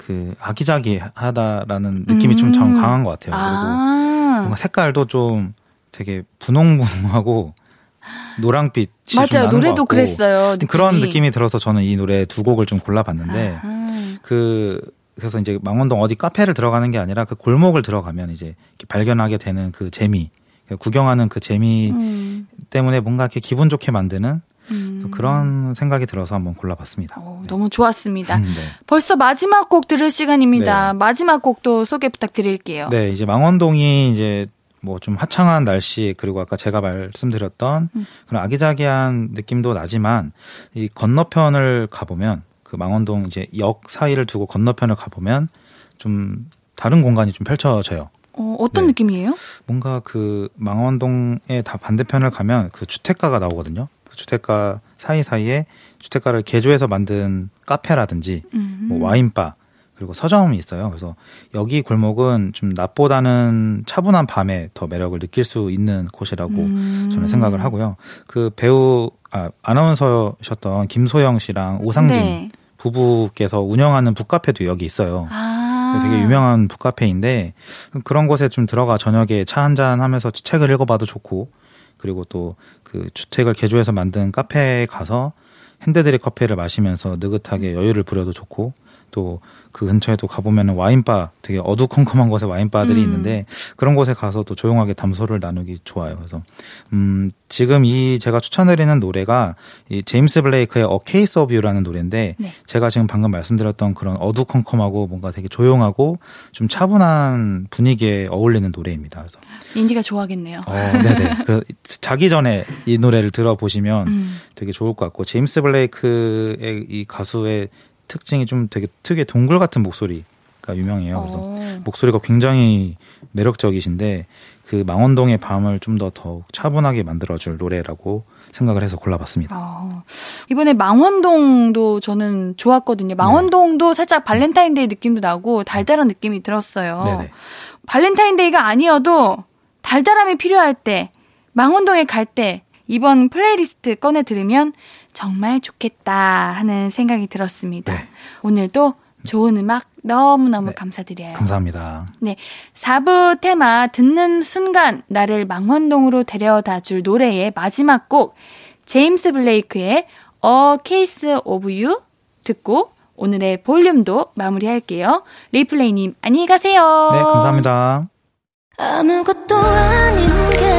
그 아기자기하다라는 느낌이 좀전 음. 강한 것 같아요. 그리고 아, 뭔가 색깔도 좀 되게 분홍분홍하고 노랑빛이 좀 맞아요. 노래도 그랬어요. 좀 그런 느낌이. 느낌이 들어서 저는 이 노래 두 곡을 좀 골라봤는데 아하. 그 그래서 이제 망원동 어디 카페를 들어가는 게 아니라 그 골목을 들어가면 이제 발견하게 되는 그 재미 구경하는 그 재미 음, 때문에 뭔가 이렇게 기분 좋게 만드는 음. 또 그런 생각이 들어서 한번 골라봤습니다. 어, 네. 너무 좋았습니다. 음, 네. 벌써 마지막 곡 들을 시간입니다. 네. 마지막 곡도 소개 부탁드릴게요. 네, 이제 망원동이 이제 뭐 좀 화창한 날씨 그리고 아까 제가 말씀드렸던 음. 그런 아기자기한 느낌도 나지만 이 건너편을 가보면 그 망원동 이제 역 사이를 두고 건너편을 가보면 좀 다른 공간이 좀 펼쳐져요. 어, 어떤 네. 느낌이에요? 뭔가 그 망원동의 다 반대편을 가면 그 주택가가 나오거든요. 그 주택가 사이사이에 주택가를 개조해서 만든 카페라든지 음. 뭐 와인바 그리고 서점이 있어요. 그래서 여기 골목은 좀 낮보다는 차분한 밤에 더 매력을 느낄 수 있는 곳이라고 음. 저는 생각을 하고요. 그 배우 아, 아나운서셨던 김소영 씨랑 오상진 네. 부부께서 운영하는 북카페도 여기 있어요. 아. 되게 유명한 북카페인데 그런 곳에 좀 들어가 저녁에 차 한 잔 하면서 책을 읽어봐도 좋고 그리고 또 그 주택을 개조해서 만든 카페에 가서 핸드드립 커피를 마시면서 느긋하게 여유를 부려도 좋고 또 그 근처에 또 가보면은 와인바 되게 어두컴컴한 곳에 와인바들이 음. 있는데 그런 곳에 가서 또 조용하게 담소를 나누기 좋아요. 그래서 음 지금 이 제가 추천드리는 노래가 이 제임스 블레이크의 A Case of You라는 노래인데 네. 제가 지금 방금 말씀드렸던 그런 어두컴컴하고 뭔가 되게 조용하고 좀 차분한 분위기에 어울리는 노래입니다. 그래서 인디가 좋아하겠네요. 어, 네네. 그 자기 전에 이 노래를 들어보시면 음. 되게 좋을 것 같고 제임스 블레이크 의 이 가수의 특징이 좀 되게 특유의 동굴 같은 목소리가 유명해요. 그래서 어. 목소리가 굉장히 매력적이신데 그 망원동의 밤을 좀 더 더욱 차분하게 만들어줄 노래라고 생각을 해서 골라봤습니다. 어. 이번에 망원동도 저는 좋았거든요. 망원동도 살짝 발렌타인데이 느낌도 나고 달달한 느낌이 들었어요. 네네. 발렌타인데이가 아니어도 달달함이 필요할 때, 망원동에 갈 때, 이번 플레이리스트 꺼내 들으면 정말 좋겠다 하는 생각이 들었습니다. 네. 오늘도 좋은 음악 너무너무 네. 감사드려요. 감사합니다. 네. 4부 테마 듣는 순간 나를 망원동으로 데려다 줄 노래의 마지막 곡 제임스 블레이크의 A Case of You 듣고 오늘의 볼륨도 마무리할게요. 리플레이님 안녕히 가세요. 네, 감사합니다. 아무것도 아닌 게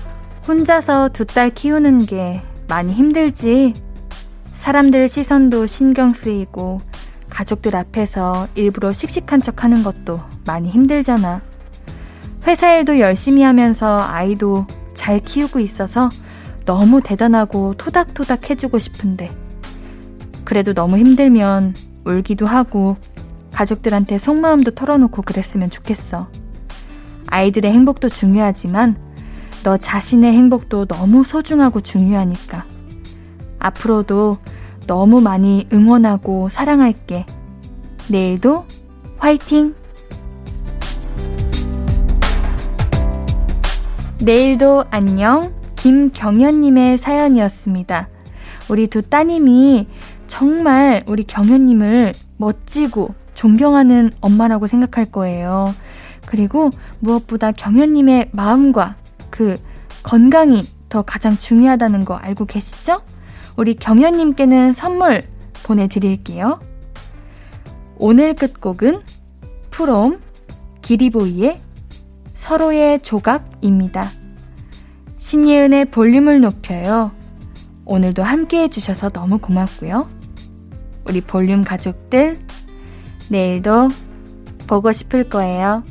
혼자서 두 딸 키우는 게 많이 힘들지? 사람들 시선도 신경 쓰이고, 가족들 앞에서 일부러 씩씩한 척 하는 것도 많이 힘들잖아. 회사 일도 열심히 하면서 아이도 잘 키우고 있어서 너무 대단하고 토닥토닥 해주고 싶은데. 그래도 너무 힘들면 울기도 하고 가족들한테 속마음도 털어놓고 그랬으면 좋겠어. 아이들의 행복도 중요하지만 너 자신의 행복도 너무 소중하고 중요하니까. 앞으로도 너무 많이 응원하고 사랑할게. 내일도 화이팅! 내일도 안녕. 김경현님의 사연이었습니다. 우리 두 따님이 정말 우리 경현님을 멋지고 존경하는 엄마라고 생각할 거예요. 그리고 무엇보다 경현님의 마음과 그 건강이 더 가장 중요하다는 거 알고 계시죠? 우리 경현님께는 선물 보내드릴게요. 오늘 끝곡은 프롬 기리보이의 서로의 조각입니다. 신예은의 볼륨을 높여요. 오늘도 함께 해주셔서 너무 고맙고요. 우리 볼륨 가족들, 내일도 보고 싶을 거예요.